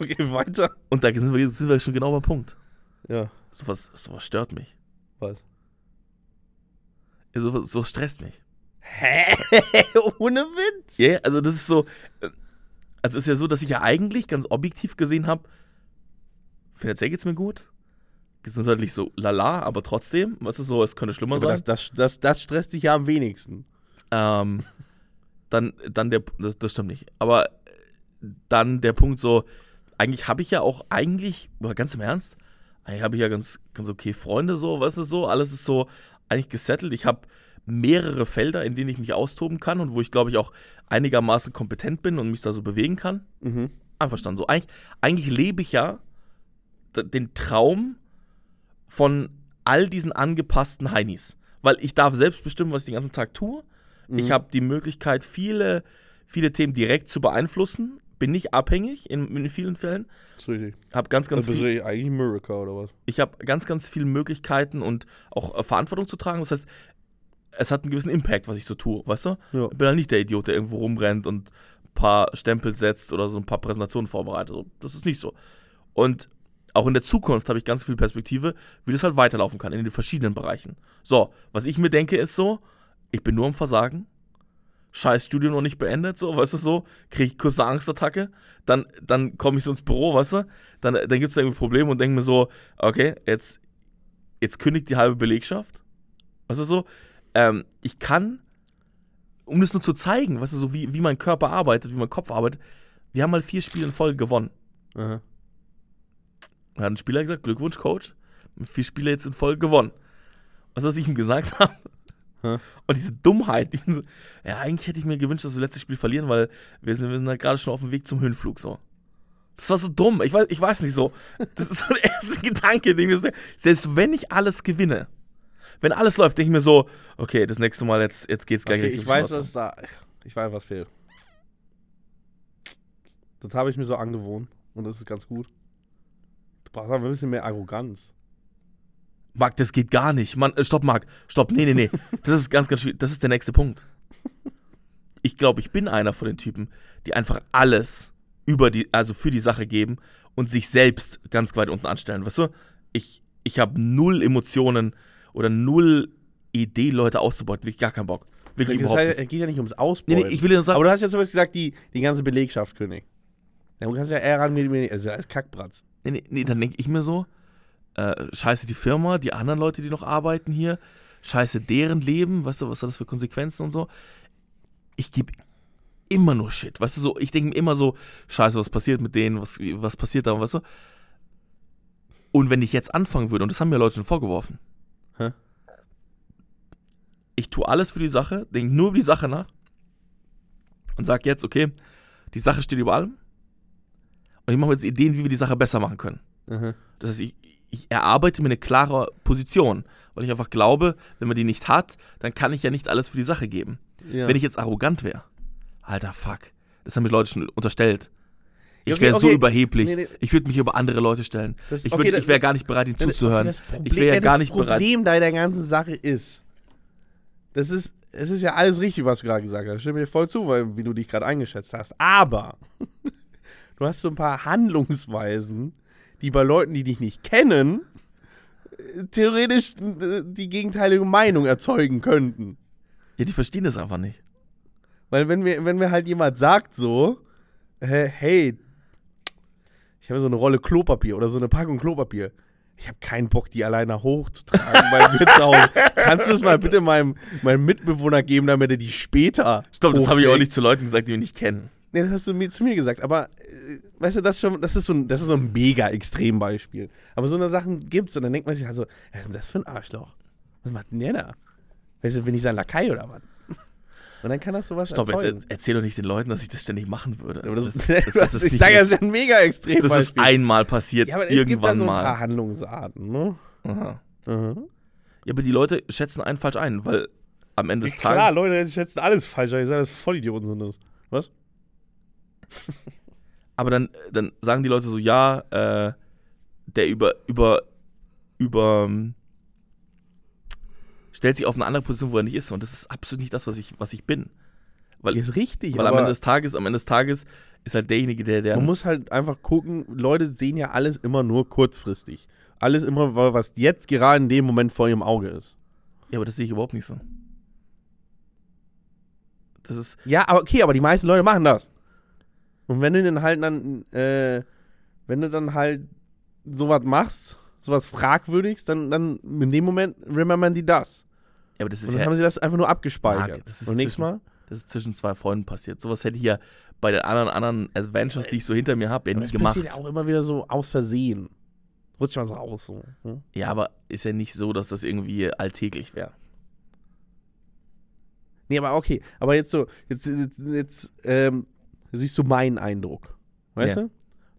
Okay, weiter. Und da sind wir, sind wir schon genau beim Punkt. Ja, Sowas, sowas stört mich. was? Sowas, sowas stresst mich. Hä? Ohne Witz? Ja, yeah, also das ist so. äh, Also es ist ja so, dass ich ja eigentlich ganz objektiv gesehen habe, finanziell geht's mir gut. Gesundheitlich so lala, aber trotzdem, was ist so, es könnte schlimmer Aber sein. das, das, das, das stresst dich ja am wenigsten. Ähm, dann, dann der, das, das stimmt nicht. Aber äh, dann der Punkt so, eigentlich habe ich ja auch eigentlich, ganz im Ernst, eigentlich habe ich ja ganz, ganz okay Freunde so, weißt du so, alles ist so eigentlich gesettelt. Ich habe mehrere Felder, in denen ich mich austoben kann und wo ich glaube ich auch einigermaßen kompetent bin und mich da so bewegen kann. Mhm. Einverstanden. So, eigentlich, eigentlich lebe ich ja den Traum von all diesen angepassten Heinis. Weil ich darf selbst bestimmen, was ich den ganzen Tag tue. Ich Mhm. habe die Möglichkeit, viele, viele Themen direkt zu beeinflussen. Bin nicht abhängig in, in vielen Fällen. Das ist richtig. Habe ganz, ganz Das ist viel, eigentlich Miracle oder was? ich habe ganz, ganz viele Möglichkeiten und auch äh, Verantwortung zu tragen. Das heißt, es hat einen gewissen Impact, was ich so tue, weißt du? Ja. Ich bin halt nicht der Idiot, der irgendwo rumrennt und ein paar Stempel setzt oder so ein paar Präsentationen vorbereitet. Das ist nicht so. Und auch in der Zukunft habe ich ganz viel Perspektive, wie das halt weiterlaufen kann in den verschiedenen Bereichen. So, was ich mir denke, ist so, ich bin nur am Versagen. Scheiß Studium noch nicht beendet, so, weißt du so, kriege ich kurz eine Angstattacke, dann, dann komme ich so ins Büro, weißt du, dann, dann gibt es irgendwie Probleme und denke mir so, okay, jetzt, jetzt kündigt die halbe Belegschaft. Weißt du so, ähm, ich kann, um das nur zu zeigen, weißt du, so wie, wie mein Körper arbeitet, wie mein Kopf arbeitet, wir haben mal vier Spiele in Folge gewonnen. Aha. Hat ein Spieler gesagt, Glückwunsch, Coach, vier Spiele jetzt in Folge gewonnen. Was, was ich ihm gesagt habe? Und diese Dummheit, die so, ja, eigentlich hätte ich mir gewünscht, dass wir das letzte Spiel verlieren, weil wir sind, wir sind halt gerade schon auf dem Weg zum Höhenflug, so. Das war so dumm. Ich weiß, ich weiß nicht so. Das ist so der erste Gedanke, den ich mir so, selbst wenn ich alles gewinne, wenn alles läuft, denke ich mir so, okay, das nächste Mal, jetzt, jetzt geht's gleich Okay, Richtung ich weiß, was da. Ich weiß, was fehlt. Das habe ich mir so angewohnt. Und das ist ganz gut. Aber ein bisschen mehr Arroganz. Marc, das geht gar nicht. Mann, äh, stopp, Marc. Stopp. Nee, nee, nee. Das ist ganz, ganz schwierig. Das ist der nächste Punkt. Ich glaube, ich bin einer von den Typen, die einfach alles über die, also für die Sache geben und sich selbst ganz weit unten anstellen. Weißt du? Ich, ich habe null Emotionen oder null Idee, Leute auszubeuten. Wirklich gar keinen Bock. Wirklich Das überhaupt heißt, es geht ja nicht ums Nee, Ausbeuten. nee, ich will dir nur sagen, aber du hast ja zum Beispiel gesagt, die, die ganze Belegschaft König. Ja, du kannst ja eher ran mit mir. Also, ist Kackbratz. Nee, nee, nee dann denke ich mir so, äh, scheiße die Firma, die anderen Leute, die noch arbeiten hier, scheiße deren Leben, weißt du, was hat das für Konsequenzen und so. Ich gebe immer nur Shit, weißt du, so, ich denke mir immer so, scheiße, was passiert mit denen, was, was passiert da, weißt du. Und wenn ich jetzt anfangen würde, und das haben mir Leute schon vorgeworfen, Hä? ich tue alles für die Sache, denke nur über die Sache nach und sage jetzt, okay, die Sache steht über allem und ich mache mir jetzt Ideen, wie wir die Sache besser machen können. Aha. Das heißt, ich, ich erarbeite mir eine klare Position, weil ich einfach glaube, wenn man die nicht hat, dann kann ich ja nicht alles für die Sache geben. Ja. Wenn ich jetzt arrogant wäre, alter Fuck, das haben mir Leute schon unterstellt. Ich Ja, okay, wäre so überheblich. Nee, nee. Ich würde mich über andere Leute stellen. Das- ich okay, das- ich wäre gar nicht bereit, ihnen zuzuhören. Das Problem, ich wäre ja gar das nicht bereit. Problem bei der ganzen Sache ist, das ist, es ist ja alles richtig, was du gerade gesagt hast. Ich stimme dir voll zu, weil, wie du dich gerade eingeschätzt hast. Aber du hast so ein paar Handlungsweisen, die bei Leuten, die dich nicht kennen, äh, theoretisch äh, die gegenteilige Meinung erzeugen könnten. Ja, die verstehen das einfach nicht. Weil wenn mir, wenn mir halt jemand sagt so, äh, hey, ich habe so eine Rolle Klopapier oder so eine Packung Klopapier, ich habe keinen Bock, die alleine hochzutragen zu Hause. Kannst du das mal bitte meinem, meinem Mitbewohner geben, damit er die später Stopp, das habe ich auch nicht zu Leuten gesagt, die wir nicht kennen. Nee, das hast du mir, zu mir gesagt. Aber, äh, weißt du, das, ist schon, das, ist so ein, das ist so ein mega Extrembeispiel. Aber so eine Sachen gibt's und dann denkt man sich also, was ist denn das für ein Arschloch? Was macht denn der da? Weißt du, bin ich sein Lakai oder was? Und dann kann das sowas Stopp, jetzt erzeugen. er- erzähl doch nicht den Leuten, dass ich das ständig machen würde. Das, das, das, ich sage, das ist ein mega Extrembeispiel. das ist einmal passiert, ja, aber es gibt da irgendwann so ein paar. Handlungsarten, ne? Aha. Mhm. Ja, aber die Leute schätzen einen falsch ein, weil am Ende des Klar, Tages. Leute, die schätzen alles falsch. ein. Ich sage, das Vollidioten sind das. Was? Aber dann, dann sagen die Leute so, ja, äh, der über, über, über, ähm, stellt sich auf eine andere Position, wo er nicht ist. Und das ist absolut nicht das, was ich, was ich bin. Weil, ist richtig, weil am Ende des Tages, am Ende des Tages ist halt derjenige, der, der. man muss halt einfach gucken, Leute sehen ja alles immer nur kurzfristig. Alles immer, wa- was jetzt gerade in dem Moment vor ihrem Auge ist. ja, aber das sehe ich überhaupt nicht so. Das ist, Ja, aber okay, aber die meisten Leute machen das. Und wenn du dann halt dann, äh, wenn du dann halt sowas machst, sowas fragwürdigs, dann, dann in dem Moment remembern die das. ja, aber das ist Und dann ja, haben sie das einfach nur abgespeichert. Marc, das ist Und nächstes zwischen- Mal? das ist zwischen zwei Freunden passiert. Sowas hätte ich ja bei den anderen, anderen Adventures, die ich so hinter mir habe, ja Aber nie das gemacht. passiert ja auch immer wieder so aus Versehen. Rutscht mal so raus. So. Hm? Ja, aber ist ja nicht so, dass das irgendwie alltäglich wäre. Nee, aber okay. Aber jetzt so, jetzt, jetzt, jetzt ähm, siehst du meinen Eindruck. Weißt Ja. du?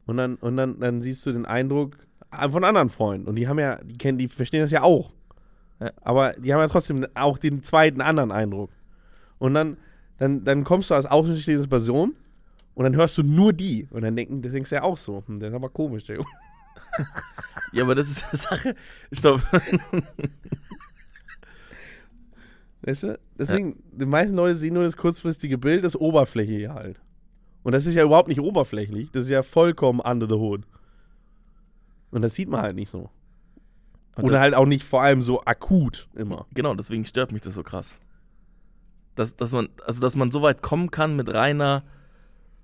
Und dann, und dann, dann siehst du den Eindruck äh, von anderen Freunden. Und die haben ja, die kennen, die verstehen das ja auch. Ja. Aber die haben ja trotzdem auch den zweiten anderen Eindruck. Und dann, dann, dann kommst du als außenstehende Person und dann hörst du nur die. Und dann denken, das denkst du ja auch so. Hm, der ist aber komisch, der Junge. Ja, aber das ist eine Sache. Stopp. Weißt du? Deswegen, die meisten Leute sehen nur das kurzfristige Bild, das Oberflächliche halt. Und das ist ja überhaupt nicht oberflächlich, das ist ja vollkommen under the hood. Und das sieht man halt nicht so. Und Oder halt auch nicht vor allem so akut immer. Genau, deswegen stört mich das so krass. Dass, dass man, also dass man so weit kommen kann mit reiner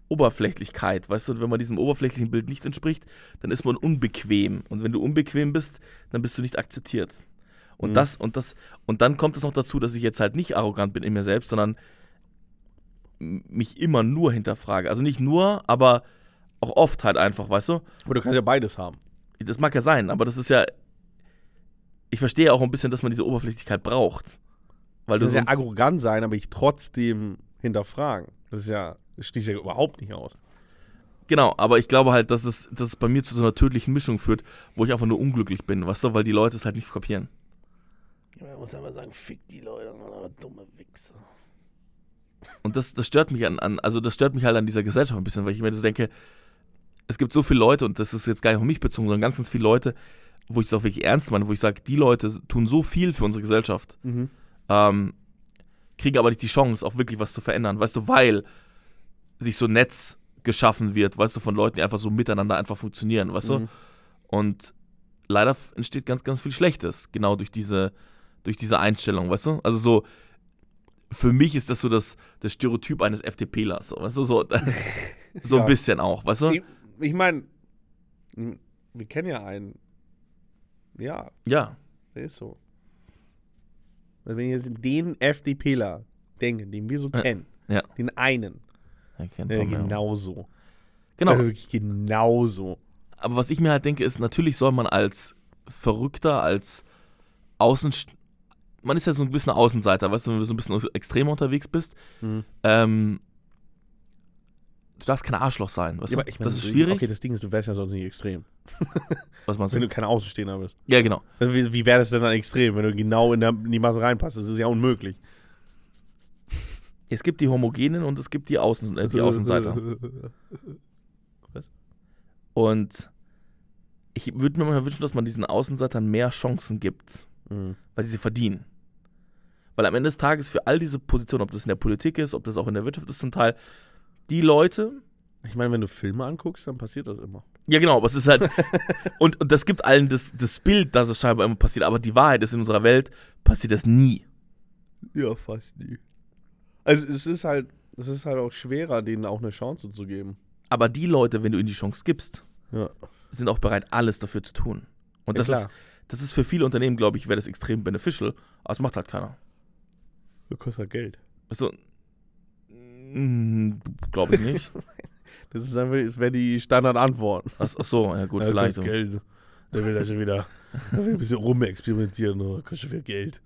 Oberflächlichkeit, weißt du, wenn man diesem oberflächlichen Bild nicht entspricht, dann ist man unbequem. Und wenn du unbequem bist, dann bist du nicht akzeptiert. Und Mhm. das, und das, und dann kommt es noch dazu, dass ich jetzt halt nicht arrogant bin in mir selbst, sondern mich immer nur hinterfrage. Also nicht nur, aber auch oft halt einfach, weißt du? Aber du kannst ja beides haben. Das mag ja sein, aber das ist ja. Ich verstehe auch ein bisschen, dass man diese Oberflächlichkeit braucht. Weil Du du kannst ja arrogant sein, aber ich trotzdem hinterfragen. Das ist ja, das schließt ja überhaupt nicht aus. Genau, aber ich glaube halt, dass es, dass es bei mir zu so einer tödlichen Mischung führt, wo ich einfach nur unglücklich bin, weißt du, weil die Leute es halt nicht kapieren. Ja, man muss aber sagen, fick die Leute, Mann, aber dumme Wichser. Und das, das stört mich an, an, also das stört mich halt an dieser Gesellschaft ein bisschen, weil ich mir so denke, es gibt so viele Leute, und das ist jetzt gar nicht auf mich bezogen, sondern ganz, ganz viele Leute, wo ich es auch wirklich ernst meine, wo ich sage, die Leute tun so viel für unsere Gesellschaft, ähm, kriegen aber nicht die Chance, auch wirklich was zu verändern, weißt du, weil sich so ein Netz geschaffen wird, weißt du, von Leuten, die einfach so miteinander einfach funktionieren, weißt du? Mhm. Und leider entsteht ganz, ganz viel Schlechtes, genau durch diese, durch diese Einstellung, weißt du? Also so, für mich ist das so das, das Stereotyp eines FDPlers, so, weißt du, so, so Ja. ein bisschen auch, weißt du? Ich, ich meine, wir kennen ja einen. Ja, Ja, der ist so. Also wenn ich jetzt den FDPler denke, den wir so kennen, ja. den einen, der genauso. Genau. Also wirklich genauso. Aber was ich mir halt denke, ist, natürlich soll man als Verrückter, als Außen... Man ist ja so ein bisschen Außenseiter, weißt du, wenn du so ein bisschen extremer unterwegs bist. Mhm. Ähm, du darfst kein Arschloch sein, weißt du? ich mein, das ist schwierig. Okay, das Ding ist, du wärst ja sonst nicht extrem. was meinst Wenn du? du kein Außenstehender bist. Ja, genau. Also wie wie wäre das denn dann extrem, wenn du genau in, der, in die Masse reinpasst? Das ist ja unmöglich. Es gibt die Homogenen und es gibt die, Außen, äh, die Außenseiter. Und ich würde mir mal wünschen, dass man diesen Außenseitern mehr Chancen gibt, Mhm. weil sie sie verdienen. Weil am Ende des Tages für all diese Positionen, ob das in der Politik ist, ob das auch in der Wirtschaft ist zum Teil, die Leute, Ich meine, wenn du Filme anguckst, dann passiert das immer. ja genau, aber es ist halt, und, und das gibt allen das, das Bild, dass es scheinbar immer passiert, aber die Wahrheit ist, in unserer Welt passiert das nie. Ja, fast nie. Also es ist halt, es ist halt auch schwerer, denen auch eine Chance zu geben. Aber die Leute, wenn du ihnen die Chance gibst, Ja. sind auch bereit, alles dafür zu tun. Und Ja, das, ist, klar. das ist für viele Unternehmen, glaube ich, wäre das extrem beneficial, aber es macht halt keiner. Das kostet halt Geld. Also, glaube ich nicht. Das ist einfach, das wäre die Standardantwort. Ach, ach so, ja gut, Ja, vielleicht. So. Geld. Der will da schon wieder, ein bisschen rumexperimentieren, oh, kostet schon viel Geld.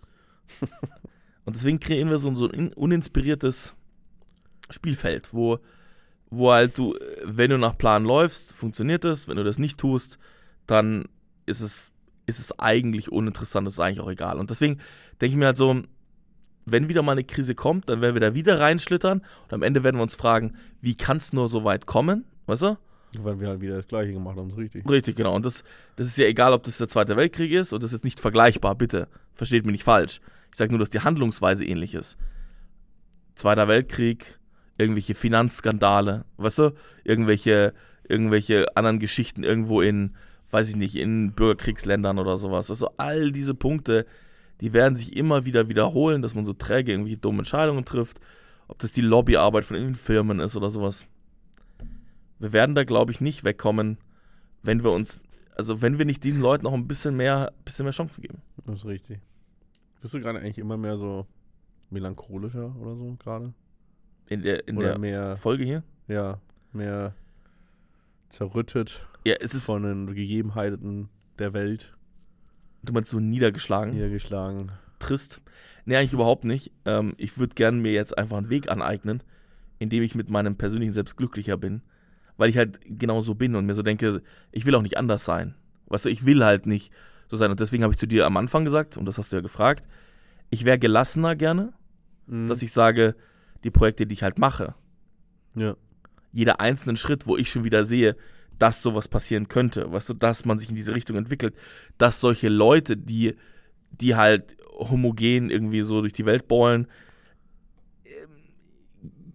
Und deswegen kreieren wir so, so ein in- uninspiriertes Spielfeld, wo, wo halt du, wenn du nach Plan läufst, funktioniert es, wenn du das nicht tust, dann ist es, ist es eigentlich uninteressant, ist eigentlich auch egal. Und deswegen denke ich mir halt so, wenn wieder mal eine Krise kommt, dann werden wir da wieder reinschlittern und am Ende werden wir uns fragen, wie kann es nur so weit kommen, weißt du? Weil wir halt wieder das Gleiche gemacht haben, ist richtig. Richtig, genau. Und das, das ist ja egal, ob das der Zweite Weltkrieg ist und das ist nicht vergleichbar, bitte. Versteht mich nicht falsch. Ich sage nur, dass die Handlungsweise ähnlich ist. Zweiter Weltkrieg, irgendwelche Finanzskandale, weißt du? Irgendwelche, irgendwelche anderen Geschichten irgendwo in, weiß ich nicht, in Bürgerkriegsländern oder sowas. Weißt du, all diese Punkte, die werden sich immer wieder wiederholen, dass man so träge irgendwelche dumme Entscheidungen trifft. Ob das die Lobbyarbeit von irgendwelchen Firmen ist oder sowas. Wir werden da, glaube ich, nicht wegkommen, wenn wir uns, also wenn wir nicht den Leuten noch ein bisschen mehr, bisschen mehr Chancen geben. Das ist richtig. Bist du gerade eigentlich immer mehr so melancholischer oder so gerade? In der, in Oder der Folge hier. ja, mehr zerrüttet Ja, es ist, von den Gegebenheiten der Welt du meinst so niedergeschlagen, niedergeschlagen. trist. Nee, eigentlich überhaupt nicht. Ähm, ich würde gerne mir jetzt einfach einen Weg aneignen, in dem ich mit meinem persönlichen Selbst glücklicher bin. Weil ich halt genau so bin und mir so denke, ich will auch nicht anders sein. Weißt du, ich will halt nicht so sein. Und deswegen habe ich zu dir am Anfang gesagt, und das hast du ja gefragt, ich wäre gelassener gerne, Mhm. dass ich sage, die Projekte, die ich halt mache, ja. jeder einzelnen Schritt, wo ich schon wieder sehe, dass sowas passieren könnte, weißt du, dass man sich in diese Richtung entwickelt, dass solche Leute, die, die halt homogen irgendwie so durch die Welt beulen, ähm,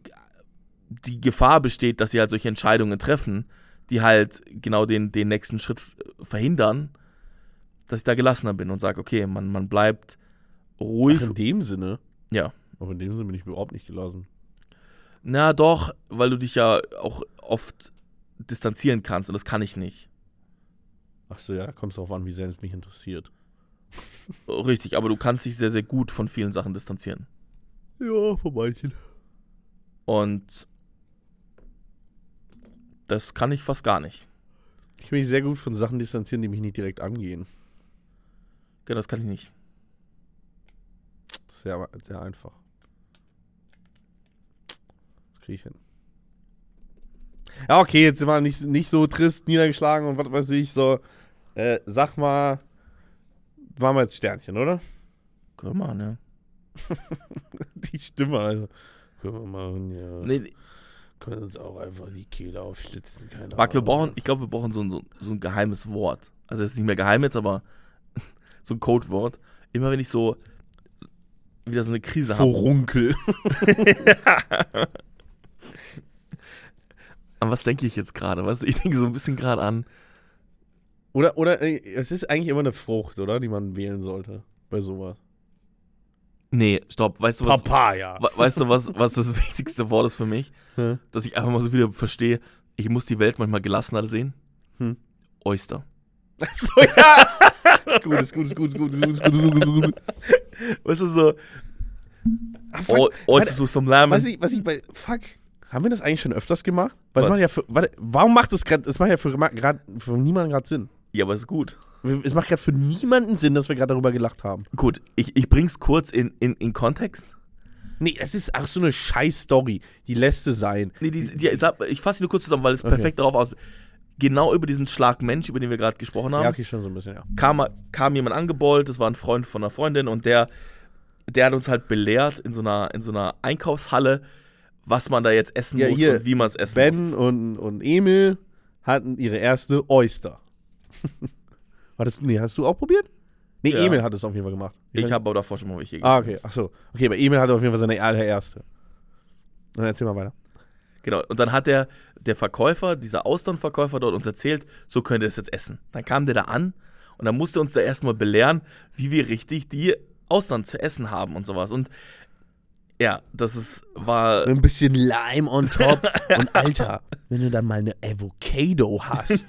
die Gefahr besteht, dass sie halt solche Entscheidungen treffen, die halt genau den, den nächsten Schritt verhindern, dass ich da gelassener bin und sage, okay, man, man bleibt ruhig. Ach, in dem Sinne? Ja. Aber in dem Sinne bin ich überhaupt nicht gelassen. Na doch, weil du dich ja auch oft distanzieren kannst und das kann ich nicht. Ach so, ja, kommt es darauf an, wie sehr es mich interessiert. Richtig, aber du kannst dich sehr, sehr gut von vielen Sachen distanzieren. Ja, von manchen. Und das kann ich fast gar nicht. Ich kann mich sehr gut von Sachen distanzieren, die mich nicht direkt angehen. Genau, das kann ich nicht. Sehr, sehr einfach. Das kriege ich hin. Ja, okay, jetzt sind wir nicht, nicht so trist, niedergeschlagen und was weiß ich, so. Äh, sag mal, waren wir jetzt Sternchen, oder? Können wir, ne? Die Stimme, also. Können wir machen, ja. Nee, Können uns auch einfach die Kehle aufschlitzen, keine Marc, wir brauchen, ich glaube, wir brauchen so ein, so, so ein geheimes Wort. Also es ist nicht mehr geheim jetzt, aber so ein Codewort. Immer wenn ich so wieder so eine Krise habe. Vorunkel. an was denke ich jetzt gerade? Weißt du, ich denke so ein bisschen gerade an. Oder, oder äh, es ist eigentlich immer eine Frucht, oder? Die man wählen sollte bei sowas. Nee, stopp. Weißt du was? Papaya. Weißt du was, was das wichtigste Wort ist für mich? Hm? Dass ich einfach mal so wieder verstehe, ich muss die Welt manchmal gelassener sehen. Hm. Oyster. Achso, ja. ist gut, ist gut, ist gut, ist gut, ist gut, ist gut, ist gut, ist gut. Weißt du so. Ah, fuck, Oysters Alter, with some lemon. Was ich, was ich bei. Fuck. Haben wir das eigentlich schon öfters gemacht? Weil Was? es macht ja für, warte, warum macht das gerade. Es macht ja für, grad, für niemanden gerade Sinn. Ja, aber ist gut. Es macht gerade für niemanden Sinn, dass wir gerade darüber gelacht haben. Gut, ich, ich bring's kurz in, in, in Kontext. Nee, das ist auch so eine Scheiß-Story. Die lässt es sein. Nee, die, die, ich, ich fasse sie nur kurz zusammen, weil es Okay. perfekt darauf aus. Genau über diesen Schlag Mensch, über den wir gerade gesprochen haben, Ja, okay, schon so ein bisschen, ja. kam, kam jemand angebollt, das war ein Freund von einer Freundin und der, der hat uns halt belehrt in so einer, in so einer Einkaufshalle, was man da jetzt essen Ja, muss und wie man es essen Ben muss. und, und Emil hatten ihre erste Oyster. Hattest, nee, hast du auch probiert? Nee, Ja. Emil hat es auf jeden Fall gemacht. Ich habe aber davor schon mal welche Ah, gegessen. okay. Ach so. Okay, aber Emil hatte auf jeden Fall seine allererste. Dann erzähl mal weiter. Genau. Und dann hat der, der Verkäufer, dieser Austernverkäufer dort uns erzählt, so könnt ihr das jetzt essen. Dann kam der da an und dann musste uns da erstmal belehren, wie wir richtig die Austern zu essen haben und sowas. Und Ja, das ist, war, ein bisschen Lime on top. Und Alter, wenn du dann mal eine Avocado hast,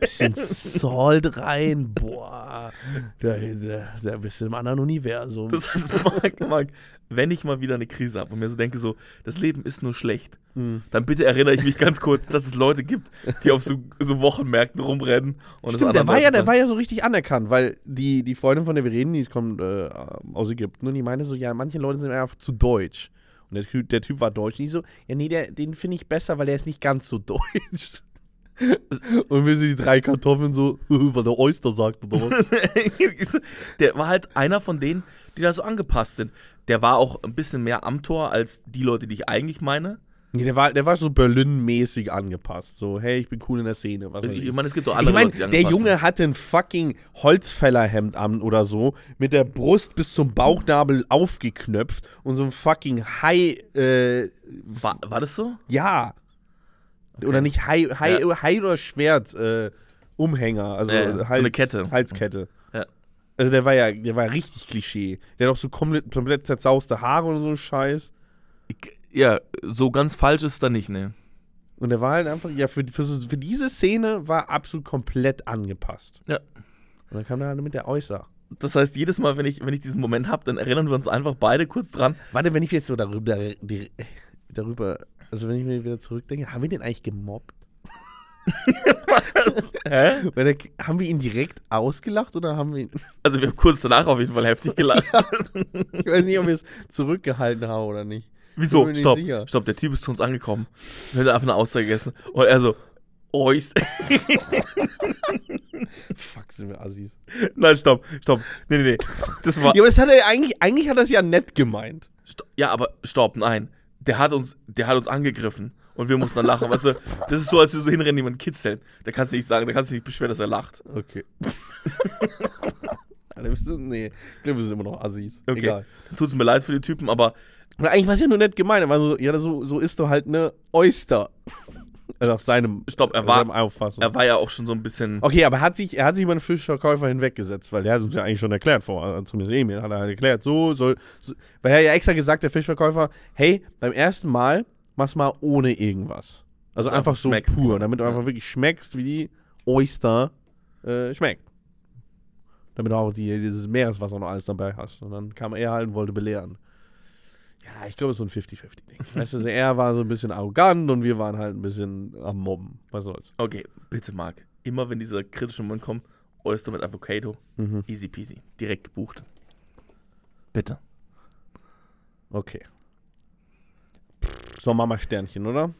bisschen Salt rein, boah, da, da, da bist du im anderen Universum. das heißt, Marc, Marc, wenn ich mal wieder eine Krise habe und mir so denke, so, das Leben ist nur schlecht, Mhm. dann bitte erinnere ich mich ganz kurz, dass es Leute gibt, die auf so, so Wochenmärkten rumrennen. Und Stimmt, der war ja, der war ja so richtig anerkannt, weil die, die Freundin von der wir reden, die kommt äh, aus Ägypten und die meinte so, ja, manche Leute sind einfach zu deutsch. Und der Typ, der Typ war deutsch. Und die so, ja, nee, der, den finde ich besser, weil der ist nicht ganz so deutsch. Und wir so die drei Kartoffeln so, weil der Oyster sagt oder was. der war halt einer von denen, die da so angepasst sind. Der war auch ein bisschen mehr am Tor als die Leute, die ich eigentlich meine. Nee, der war, der war so Berlin-mäßig angepasst. So, hey, ich bin cool in der Szene. Was Ich ich. meine, es gibt doch Ich andere meine, Leute, der Junge hatte ein fucking Holzfällerhemd an oder so, mit der Brust bis zum Bauchnabel aufgeknöpft und so ein fucking Hai, äh, sind. War, war das so? ja. Oder nicht Hai, Hai, Hai oder Schwert, äh, Umhänger, also Ja, ja, so Hals, eine Kette. Halskette. Ja. Also der war ja, der war ja richtig Klischee. Der hat auch so komplett, komplett zerzauste Haare und so Scheiß. Ja, so ganz falsch ist da nicht, ne? Und der war halt einfach, ja, für, für, für diese Szene war absolut komplett angepasst. Ja. Und dann kam er halt mit der Äußer. Das heißt, jedes Mal, wenn ich, wenn ich diesen Moment habe, dann erinnern wir uns einfach beide kurz dran. Warte, wenn ich jetzt so darüber, darüber, also wenn ich mir wieder zurückdenke, haben wir den eigentlich gemobbt? Hä? Weil der, haben wir ihn direkt ausgelacht oder haben wir ihn, Also wir haben kurz danach auf jeden Fall heftig gelacht. ich weiß nicht, ob wir es zurückgehalten haben oder nicht. Wieso? mir nicht Stopp, stopp, der Typ ist zu uns angekommen. Wir haben einfach eine Aussage gegessen. Und er so, Oist. Fuck, sind wir Assis. Nein, stopp, stopp. Nee, nee, nee. Das war. Ja, aber das hat er eigentlich, eigentlich hat er es ja nett gemeint. Sto- Ja, aber stopp, nein. Der hat uns, der hat uns angegriffen. Und wir mussten dann lachen. Weißt du, das ist so, als wir so hinrennen, jemanden kitzeln. Da kannst du nicht sagen, da kannst du nicht beschweren, dass er lacht. Okay. Nee, ich glaube, wir sind immer noch Assis. Okay. Egal. Tut es mir leid für die Typen, aber Und eigentlich war es ja nur nett gemeint. Er war so, ja, so, so ist doch halt eine Oyster. Also auf seinem, stopp, er auf seinem war, Auffassung. er war ja auch schon so ein bisschen. Okay, aber er hat sich, er hat sich über den Fischverkäufer hinweggesetzt, weil der hat uns ja eigentlich schon erklärt, vor, also zumindest Emil hat er halt erklärt, so soll, so, weil er ja extra gesagt, der Fischverkäufer, hey, beim ersten Mal mach's mal ohne irgendwas. Also Dass du einfach so pur, damit du Ja. einfach wirklich schmeckst, wie die Oyster äh, schmeckt. Damit du auch die, dieses Meereswasser noch alles dabei hast. Und dann kam er halt und wollte belehren. Ja, ich glaube, es ist so ein 50-50-Ding. weißt du, er war so ein bisschen arrogant und wir waren halt ein bisschen am Mobben. Was soll's. Okay, bitte, Marc. Immer wenn dieser kritische Moment kommt, Oyster mit Avocado, Mhm. easy peasy. Direkt gebucht. Bitte. Okay. So, Mama Sternchen, oder?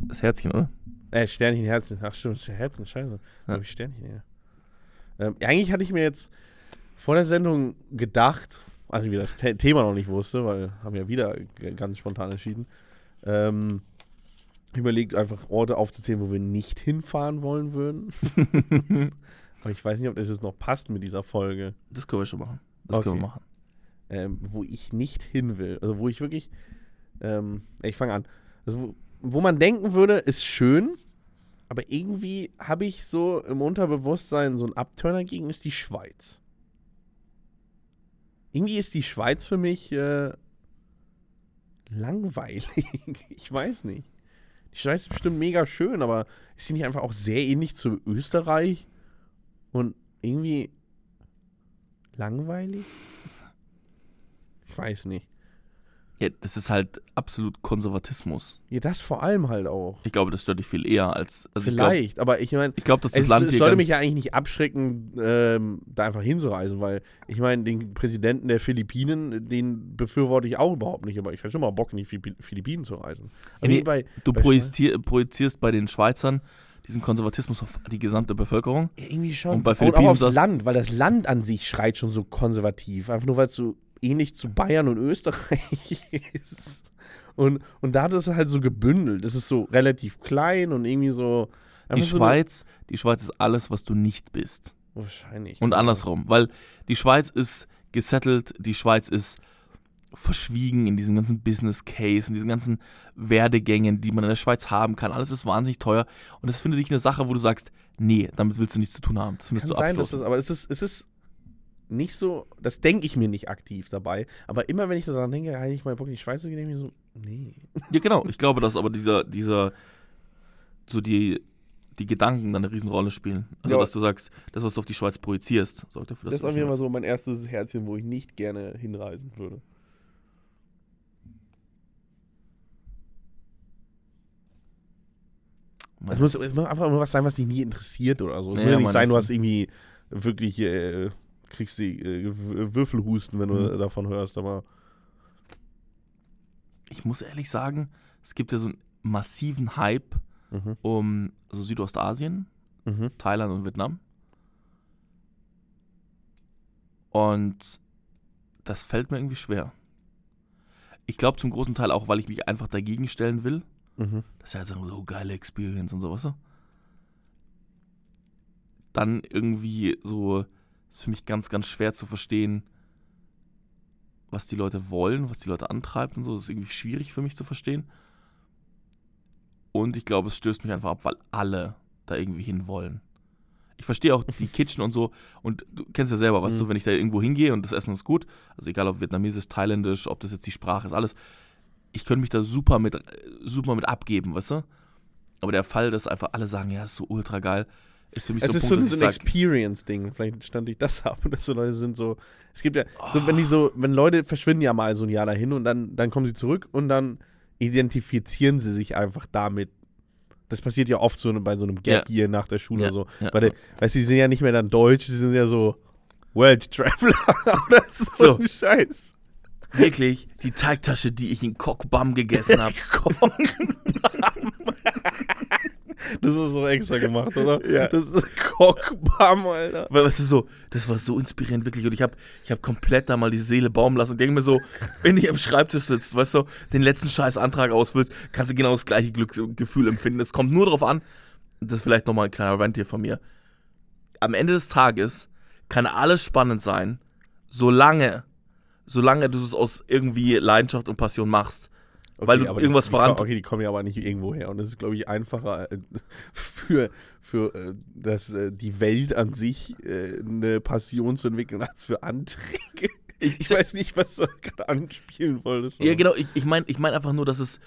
Das Herzchen, oder? Äh, Sternchen, Herzen. Ach stimmt, Herzen, scheiße. Ja. Ja. Ich Sternchen, ja. Ähm, eigentlich hatte ich mir jetzt vor der Sendung gedacht, als ich wieder das The Thema noch nicht wusste, weil haben ja wieder ganz spontan entschieden, ähm, überlegt einfach Orte aufzuzählen, wo wir nicht hinfahren wollen würden. Aber ich weiß nicht, ob das jetzt noch passt mit dieser Folge. Das können wir schon machen. Das können wir Okay. machen. ähm, wo ich nicht hin will. Also wo ich wirklich, ähm, ich fange an. Also wo, wo man denken würde, ist schön, aber irgendwie habe ich so im Unterbewusstsein so einen Abturner gegen, ist die Schweiz. Irgendwie ist die Schweiz für mich äh, langweilig. ich weiß nicht. Die Schweiz ist bestimmt mega schön, aber ist sie nicht einfach auch sehr ähnlich zu Österreich? Und irgendwie langweilig? Ich weiß nicht. Ja, das ist halt absolut Konservatismus. Ja, das vor allem halt auch. Ich glaube, das stört dich viel eher als. Also ich glaube, Vielleicht, aber ich meine, ich glaub, dass das es, Land es sollte mich ja eigentlich nicht abschrecken, ähm, da einfach hinzureisen, weil ich meine, den Präsidenten der Philippinen, den befürworte ich auch überhaupt nicht, aber ich hätte schon mal Bock, in die Philippi- Philippinen zu reisen. Aber Nee, bei, Du bei projizier, projizierst bei den Schweizern diesen Konservatismus auf die gesamte Bevölkerung. Ja, irgendwie schon. Und bei und Philippinen auch aufs Land, weil das Land an sich schreit schon so konservativ. Einfach nur, weil es so ähnlich zu Bayern und Österreich ist. Und, und da hat es halt so gebündelt. Es ist so relativ klein und irgendwie so. Die einfach so Schweiz, die Schweiz ist alles, was du nicht bist. Wahrscheinlich. Und andersrum, weil die Schweiz ist gesettelt, die Schweiz ist verschwiegen in diesem ganzen Business Case und diesen ganzen Werdegängen, die man in der Schweiz haben kann. Alles ist wahnsinnig teuer und das finde ich eine Sache, wo du sagst, nee, damit willst du nichts zu tun haben. Das Kann sein, dass das, aber es ist, es ist nicht so, das denke ich mir nicht aktiv dabei, aber immer wenn ich so daran denke, eigentlich mal Bock in die Schweiz zu gehen, denke ich mir so, nee. Ja, genau. Ich glaube, dass aber dieser, dieser, so die, die Gedanken dann eine Riesenrolle spielen. Also, Ja. dass du sagst, das, was du auf die Schweiz projizierst, sorgt dafür, dass Das ist auf jeden Fall so mein erstes Herzchen, wo ich nicht gerne hinreisen würde. Es muss, muss einfach nur was sein, was dich nie interessiert oder so. Es Ja, muss ja nicht Mann, sein, du hast irgendwie wirklich, äh, kriegst die äh, Würfelhusten, wenn du Mhm. davon hörst, aber ich muss ehrlich sagen, es gibt ja so einen massiven Hype mhm. um so Südostasien, Mhm. Thailand und Vietnam. Und das fällt mir irgendwie schwer. Ich glaube zum großen Teil auch, weil ich mich einfach dagegen stellen will. Mhm. Das ist ja so, so geile Experience und sowas. Dann irgendwie so, ist für mich ganz, ganz schwer zu verstehen, was die Leute wollen, was die Leute antreibt und so. Das ist irgendwie schwierig für mich zu verstehen. Und ich glaube, es stößt mich einfach ab, weil alle da irgendwie hin wollen. Ich verstehe auch die Kitchen und so. Und du kennst ja selber, weißt Mhm. du, wenn ich da irgendwo hingehe und das Essen ist gut, also egal ob vietnamesisch, thailändisch, ob das jetzt die Sprache ist, alles, ich könnte mich da super mit, super mit abgeben, weißt du? Aber der Fall, dass einfach alle sagen, ja, das ist so ultra geil, ist für mich Es so ist Punkt, so, so ein Experience-Ding. Vielleicht stand ich das ab, dass so Leute sind so. Es gibt ja, so Oh. wenn die so, wenn Leute verschwinden ja mal so ein Jahr dahin und dann, dann kommen sie zurück und dann identifizieren sie sich einfach damit. Das passiert ja oft so bei so einem Gap Year nach der Schule Ja, oder so. ja. Weil, weißt du, die sind ja nicht mehr dann Deutsch, die sind ja so World Traveler. ist so, So. ein Scheiß. wirklich die Teigtasche, die ich in Kokbam gegessen habe. Das ist so extra gemacht, oder? Ja. Das ist Cockbam, Alter. Weil, weißt du, so, das war so inspirierend, wirklich. Und ich habe ich hab komplett da mal die Seele baumen lassen und denke mir so, wenn hier am Schreibtisch sitzt, weißt du, den letzten scheiß Antrag ausfüllst, kannst du genau das gleiche Glücksgefühl empfinden. Es kommt nur darauf an, das ist vielleicht nochmal ein kleiner Rant hier von mir. Am Ende des Tages kann alles spannend sein, solange, solange du es aus irgendwie Leidenschaft und Passion machst. Weil du irgendwas die, voran- okay, die kommen ja aber nicht irgendwo her. Und es ist, glaube ich, einfacher äh, für, für äh, das, äh, die Welt an sich äh, eine Passion zu entwickeln, als für Anträge. Ich, Ich weiß nicht, was du gerade anspielen wolltest. Ja, genau. Ich, ich meine ich mein einfach nur, dass es,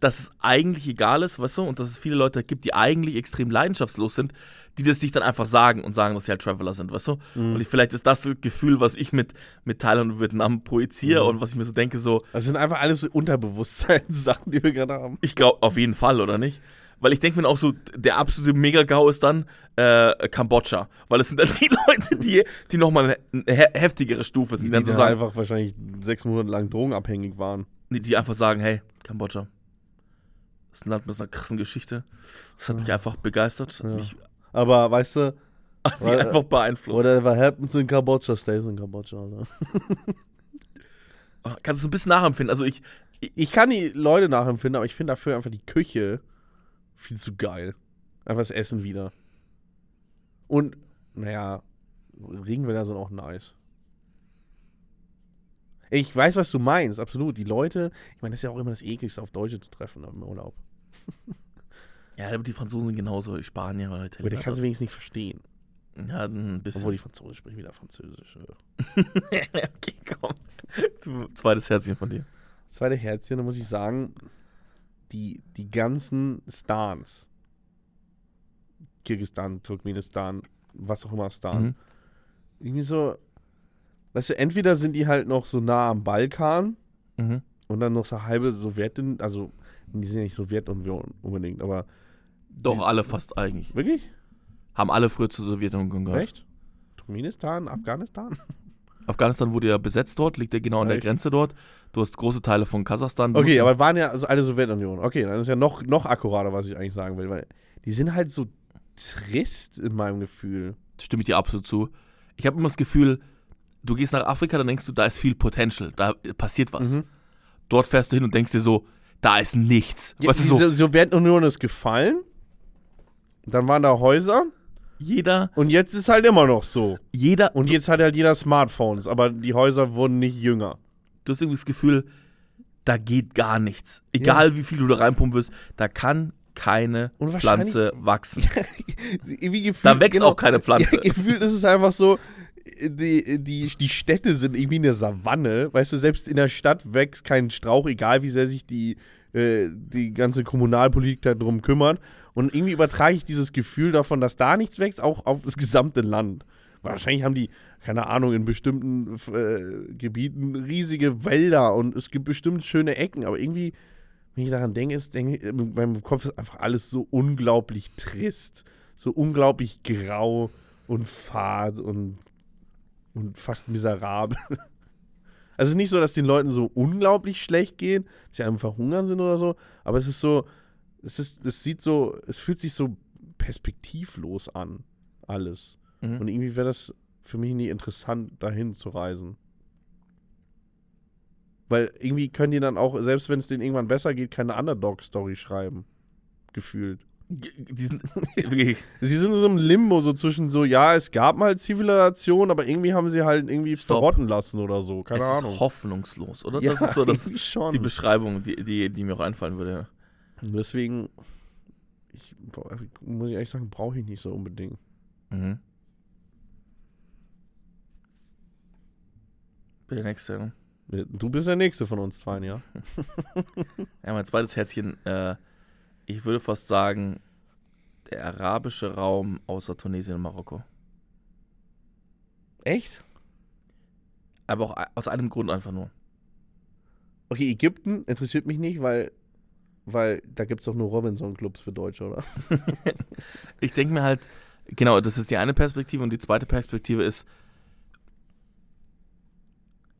dass es eigentlich egal ist, weißt du, und dass es viele Leute gibt, die eigentlich extrem leidenschaftslos sind, die das sich dann einfach sagen und sagen, dass sie halt Traveler sind, weißt du? Mhm. Und ich, vielleicht ist das das Gefühl, was ich mit, mit Thailand und Vietnam projiziere Mhm. und was ich mir so denke, so, Das sind einfach alles so Unterbewusstseinssachen, die wir gerade haben. ich glaube auf jeden Fall, oder nicht? Weil ich denke mir auch so, der absolute Mega-GAU ist dann äh, Kambodscha. Weil es sind dann die Leute, die, die nochmal eine he heftigere Stufe sind, die Die dann so sagen, einfach wahrscheinlich sechs Monate lang drogenabhängig waren. die, die einfach sagen, hey, Kambodscha. Das ist ein Land mit einer krassen Geschichte. Das hat mich einfach begeistert. Ja. mich Aber weißt du, mich Weil- einfach beeinflusst. whatever happens in Kambodscha stays in Kambodscha. Ne? Kannst du ein bisschen nachempfinden? Also ich, Ich kann die Leute nachempfinden, aber ich finde dafür einfach die Küche viel zu geil. Einfach das Essen wieder. Und, naja, Regenwälder sind auch nice. Ich weiß, was du meinst, absolut. Die Leute, ich meine, das ist ja auch immer das ekligste, auf Deutsche zu treffen im Urlaub. ja, aber die Franzosen sind genauso, die Spanier oder Aber der Italiener. kannst du wenigstens nicht verstehen. ja, ein bisschen. Obwohl die Franzosen sprechen wieder Französisch. okay, komm. Du, zweites Herzchen von dir. Zweite Herzchen, da muss ich sagen, die, die ganzen Stans, Kirgistan, Turkmenistan, was auch immer Stan, Mhm. irgendwie so, weißt du, entweder sind die halt noch so nah am Balkan Mhm. und dann noch so halbe Sowjetin, also die sind ja nicht Sowjetunion unbedingt, aber Doch, alle fast eigentlich. wirklich? Haben alle früher zur Sowjetunion gehört. Echt? Turkmenistan, Afghanistan? Afghanistan wurde ja besetzt dort, liegt ja genau an der Echt? Grenze dort. Du hast große Teile von Kasachstan. Okay, aber waren ja also alle Sowjetunion. Okay, dann ist ja noch, noch akkurater, was ich eigentlich sagen will, weil die sind halt so trist in meinem Gefühl. stimme ich dir absolut zu. Ich habe immer das Gefühl, du gehst nach Afrika, dann denkst du, da ist viel Potential, da passiert was. Mhm. Dort fährst du hin und denkst dir so, da ist nichts. Ja, weißt du, die So Sowjetunion ist gefallen. Dann waren da Häuser jeder, und jetzt ist halt immer noch so. jeder, Und jetzt hat halt jeder Smartphones, aber die Häuser wurden nicht jünger. du hast irgendwie das Gefühl, da geht gar nichts. Egal wie viel du da reinpumpen wirst, da kann keine Pflanze wachsen. Gefühlt, Da wächst auch keine Pflanze. Ja, gefühlt ist es einfach so, die, die, die Städte sind irgendwie eine Savanne. Weißt du, selbst in der Stadt wächst kein Strauch, egal wie sehr sich die, äh, die ganze Kommunalpolitik darum kümmert. Und irgendwie übertrage ich dieses Gefühl davon, dass da nichts wächst, auch auf das gesamte Land. Wahrscheinlich haben die, keine Ahnung, in bestimmten äh, Gebieten riesige Wälder und es gibt bestimmt schöne Ecken, aber irgendwie, wenn ich daran denke, ist, denke ich, in meinem Kopf ist einfach alles so unglaublich trist, so unglaublich grau und fad und, und fast miserabel. Also es ist nicht so, dass den Leuten so unglaublich schlecht geht, dass sie einfach hungern sind oder so, aber es ist so, es ist, es sieht so, es fühlt sich so perspektivlos an, alles. Mhm. Und irgendwie wäre das für mich nie interessant, dahin zu reisen. Weil irgendwie können die dann auch, selbst wenn es denen irgendwann besser geht, keine Underdog-Story schreiben. Gefühlt. G- Die sind wirklich. Sie sind so im Limbo, so zwischen so, ja, es gab mal Zivilisation, aber irgendwie haben sie halt irgendwie Stopp. verrotten lassen oder so. Keine es Ahnung. ist hoffnungslos, oder? ja, das ist so das, schon. die Beschreibung, die, die, die mir auch einfallen würde. Und Deswegen, ich, muss ich ehrlich sagen, brauche ich nicht so unbedingt. Mhm. Der nächste. ne? Du bist der Nächste von uns zwei, ja? Ja, mein zweites Herzchen, äh, ich würde fast sagen, der arabische Raum außer Tunesien und Marokko. Echt? Aber auch aus einem Grund einfach nur. Okay, Ägypten interessiert mich nicht, weil, weil da gibt es doch nur Robinson-Clubs für Deutsche, oder? Ich denke mir halt, genau, das ist die eine Perspektive und die zweite Perspektive ist,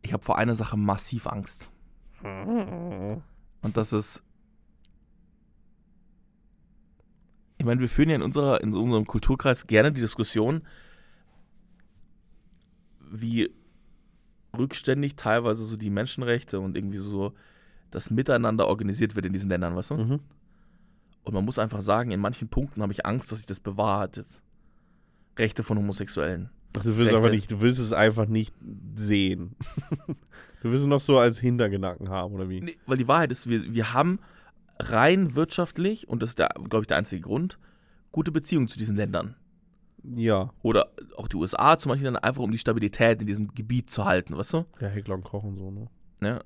ich habe vor einer Sache massiv Angst. Und das ist, ich meine, wir führen ja in, unserer, in unserem Kulturkreis gerne die Diskussion, wie rückständig teilweise so die Menschenrechte und irgendwie so das Miteinander organisiert wird in diesen Ländern, weißt du? Mhm. Und man muss einfach sagen, in manchen Punkten habe ich Angst, dass sich das bewahrt. Rechte von Homosexuellen. Ach, du willst Rechte. aber nicht, du willst es einfach nicht sehen. du willst es noch so als Hintergedanken haben, oder wie? Nee, weil die Wahrheit ist, wir, wir haben rein wirtschaftlich, und das ist, glaube ich, der einzige Grund, gute Beziehungen zu diesen Ländern. Ja. Oder auch die USA zum Beispiel dann einfach, um die Stabilität in diesem Gebiet zu halten, weißt du? Ja, Heckler und Koch und so, ne? Ne?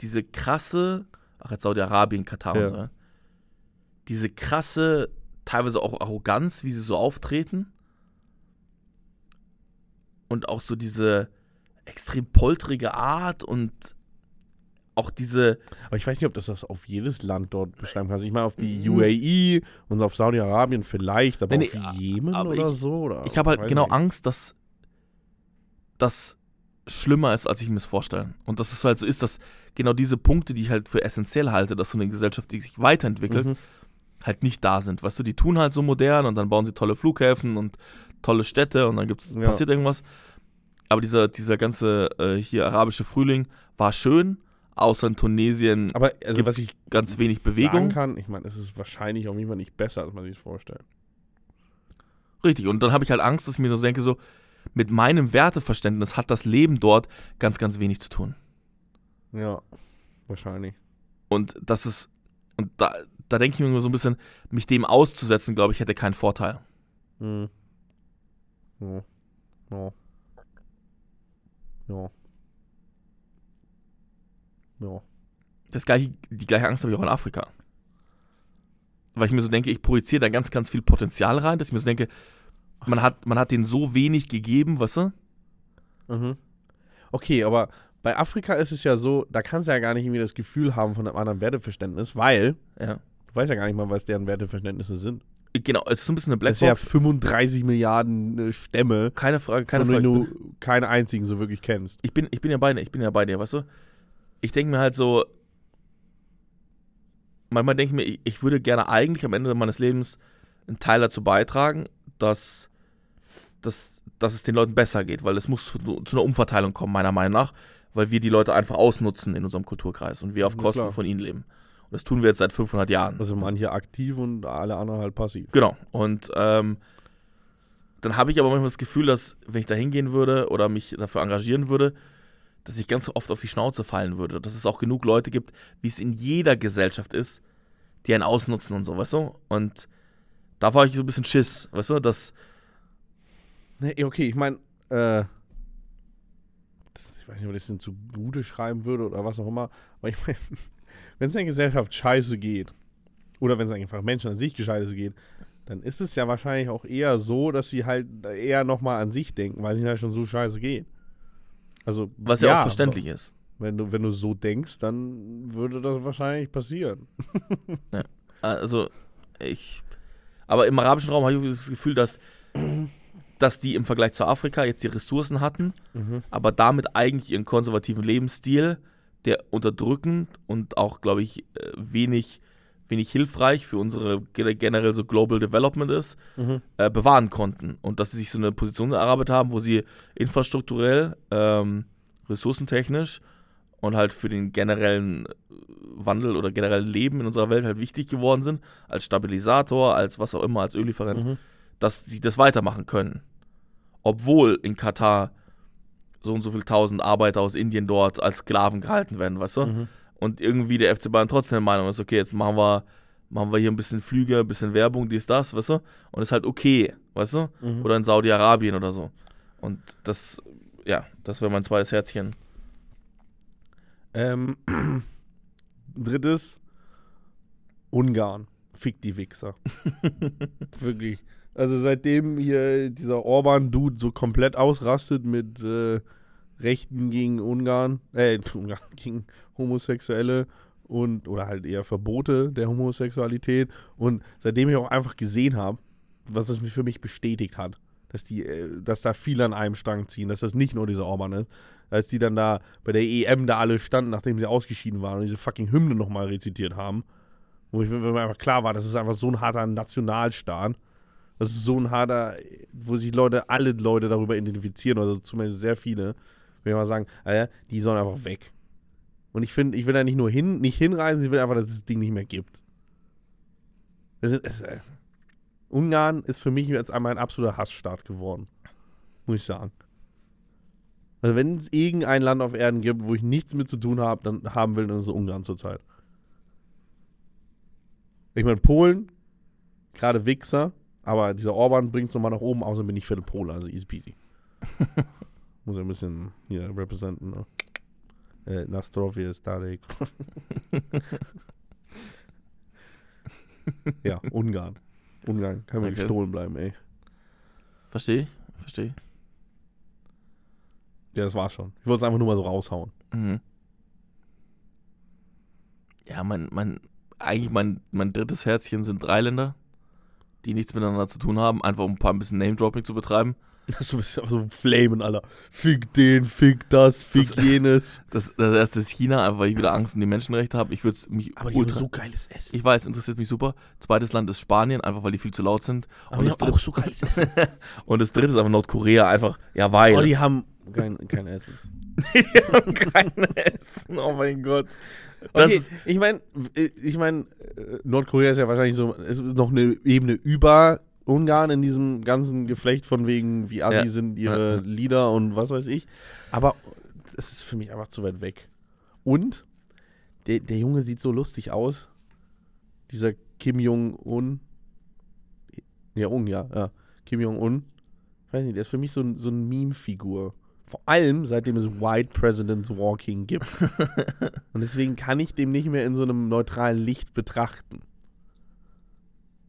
Diese krasse, ach jetzt Saudi-Arabien, Katar Ja. und so, ja? diese krasse, teilweise auch Arroganz, wie sie so auftreten. Und auch so diese extrem poltrige Art und auch diese, Aber ich weiß nicht, ob das das auf jedes Land dort beschreiben kann. Also ich meine, auf die Mhm. UAE und auf Saudi-Arabien vielleicht, aber Nee, auf nee, Jemen oder ich- so? Oder? ich habe halt genau nicht. Angst, dass das schlimmer ist, als ich mir es vorstelle. Und dass es halt so ist, dass genau diese Punkte, die ich halt für essentiell halte, dass so eine Gesellschaft, die sich weiterentwickelt, Mhm. halt nicht da sind. Weißt du, die tun halt so modern und dann bauen sie tolle Flughäfen und tolle Städte und dann gibt's, Ja. passiert irgendwas. Aber dieser, dieser ganze äh, hier arabische Frühling war schön, außer in Tunesien Aber also, was ich ganz wenig Bewegung. kann, ich meine, es ist wahrscheinlich auf jeden Fall nicht besser, als man sich vorstellt. Richtig. Und dann habe ich halt Angst, dass ich mir so denke, so, mit meinem Werteverständnis hat das Leben dort ganz, ganz wenig zu tun. Ja, wahrscheinlich. Und das ist, und da, da denke ich mir immer so ein bisschen, mich dem auszusetzen, glaube ich, hätte keinen Vorteil. Hm. Ja. Ja. Ja. Ja. Das gleiche, die gleiche Angst habe ich auch in Afrika. Weil ich mir so denke, ich projiziere da ganz, ganz viel Potenzial rein, dass ich mir so denke, man hat, man hat denen so wenig gegeben, weißt du? Mhm. Okay, aber bei Afrika ist es ja so, da kannst du ja gar nicht irgendwie das Gefühl haben von einem anderen Werteverständnis, weil Ja. du weißt ja gar nicht mal, was deren Werteverständnisse sind. Genau, es ist so ein bisschen eine Das ist ja Blackbox. 35 Milliarden äh, Stämme, keine Frage, keine Frage. denen du keinen einzigen so wirklich kennst. ich bin, ich bin ja bei dir, ich bin ja bei dir, weißt du? Ich denke mir halt so, manchmal denke ich mir, ich, würde gerne eigentlich am Ende meines Lebens einen Teil dazu beitragen, dass, dass, dass es den Leuten besser geht, weil es muss zu, zu einer Umverteilung kommen, meiner Meinung nach, weil wir die Leute einfach ausnutzen in unserem Kulturkreis und wir auf Kosten klar. von ihnen leben. Und das tun wir jetzt seit 500 Jahren. Also manche aktiv und alle anderen halt passiv. Genau. Und ähm, dann habe ich aber manchmal das Gefühl, dass, wenn ich da hingehen würde oder mich dafür engagieren würde, dass ich ganz oft auf die Schnauze fallen würde. Dass es auch genug Leute gibt, wie es in jeder Gesellschaft ist, die einen ausnutzen und so, weißt du? Und da war ich so ein bisschen Schiss, weißt du, dass. Nee, okay, ich meine, äh, ich weiß nicht, ob ich das zu Gute schreiben würde oder was auch immer, aber ich meine, wenn es in der Gesellschaft scheiße geht, oder wenn es einfach Menschen an sich scheiße geht, dann ist es ja wahrscheinlich auch eher so, dass sie halt eher nochmal an sich denken, weil es ihnen halt schon so scheiße geht. Also, Was ja, auch verständlich ist. Wenn du, wenn du so denkst, dann würde das wahrscheinlich passieren. Also, ich. Aber im arabischen Raum habe ich das Gefühl, dass, dass die im Vergleich zu Afrika jetzt die Ressourcen hatten, aber damit eigentlich ihren konservativen Lebensstil, der unterdrückend und auch, glaube ich, äh, wenig, wenig hilfreich für unsere ge- generell so Global Development ist, Mhm. äh, bewahren konnten. Und dass sie sich so eine Position erarbeitet haben, wo sie infrastrukturell, ähm, ressourcentechnisch und halt für den generellen Wandel oder generellen Leben in unserer Welt halt wichtig geworden sind, als Stabilisator, als was auch immer, als Öllieferant, Mhm. dass sie das weitermachen können. Obwohl in Katar so und so viel tausend Arbeiter aus Indien dort als Sklaven gehalten werden, weißt du? Mhm. Und irgendwie der FC Bayern trotzdem der Meinung ist, okay, jetzt machen wir, machen wir hier ein bisschen Flüge, ein bisschen Werbung, dies, das, weißt du? Und ist halt okay, weißt du? Mhm. Oder in Saudi-Arabien oder so. Und das, ja, das wäre mein zweites Herzchen. Ähm, drittes, Ungarn. Fick die Wichser. Wirklich. Also seitdem hier dieser Orban-Dude so komplett ausrastet mit äh, Rechten gegen Ungarn, äh, Ungarn gegen Homosexuelle und oder halt eher Verbote der Homosexualität und seitdem ich auch einfach gesehen habe, was es für mich bestätigt hat, dass die, äh, dass da viele an einem Strang ziehen, dass das nicht nur dieser Orban ist, als die dann da bei der EM da alle standen, nachdem sie ausgeschieden waren und diese fucking Hymne nochmal rezitiert haben, wo, ich, mir einfach klar war, das ist einfach so ein harter Nationalstaat, das ist so ein harter, wo sich Leute, alle Leute darüber identifizieren, oder zumindest sehr viele, will ich mal sagen, die sollen einfach weg. Und ich finde, ich will da nicht nur hin, nicht hinreisen, ich will einfach, dass es das Ding nicht mehr gibt. Ist, es, äh, Ungarn ist für mich jetzt einmal ein absoluter Hassstaat geworden. Muss ich sagen. Also wenn es irgendein Land auf Erden gibt, wo ich nichts mit zu tun habe, dann haben will, dann ist es Ungarn zurzeit. Ich meine, Polen, gerade Wichser, aber dieser Orban bringt es nochmal nach oben, außerdem bin ich für den Pole, also easy peasy. Muss ja ein bisschen hier representen, ne? Äh, Nastrovje, Starek. ja, Ungarn. Ungarn kann mir Okay. gestohlen bleiben, ey. Verstehe ich? Verstehe ich. Ja, das war's schon. Ich wollte es einfach nur mal so raushauen. Mhm. Ja, mein, mein, eigentlich mein, mein drittes Herzchen sind drei Länder, die nichts miteinander zu tun haben, einfach um ein paar ein bisschen Name-Dropping zu betreiben. Das ist so ein Flamen, Alter. Fick den, fick das, fick Das- jenes. Das, das erste ist China, einfach weil ich wieder Angst um die Menschenrechte habe. Ich würde es mich ultra. geiles Essen. Ich weiß, interessiert mich super. Zweites Land ist Spanien, einfach weil die viel zu laut sind. Aber und, die das haben auch so geiles Essen. und das dritte ist einfach Nordkorea, einfach, ja, weil. Oh, die haben kein, kein Essen. die haben kein Essen, oh mein Gott. Das okay, ich meine, ich meine, Nordkorea ist ja wahrscheinlich so, es ist noch eine Ebene über Ungarn in diesem ganzen Geflecht von wegen, wie assi Ja. sind ihre. Lieder und was weiß ich. Aber es ist für mich einfach zu weit weg. Und der, der Junge sieht so lustig aus. Dieser Kim Jong-un. Ja, Un, ja, ja. Kim Jong-un. Ich weiß nicht, der ist für mich so, ein- so eine Meme-Figur. Vor allem, seitdem es White Presidents Walking gibt. Und deswegen kann ich dem nicht mehr in so einem neutralen Licht betrachten.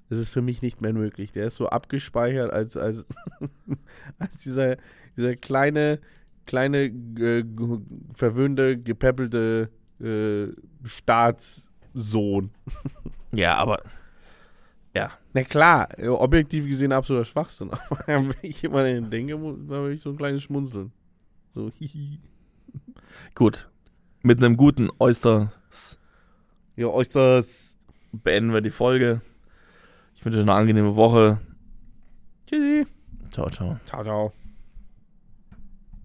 Das ist für mich nicht mehr möglich. Der ist so abgespeichert als, als, als dieser, dieser kleine, kleine, äh, verwöhnte, gepeppelte äh, Staatssohn. ja, aber. Ja. Na klar, objektiv gesehen absoluter Schwachsinn. Aber wenn ich immer an den denke, habe ich so ein kleines Schmunzeln. So, hihi. Gut. Mit einem guten Oysters Ja, Oysters. beenden wir die Folge. Ich wünsche euch eine angenehme Woche. Tschüssi. Ciao, ciao. Ciao, ciao.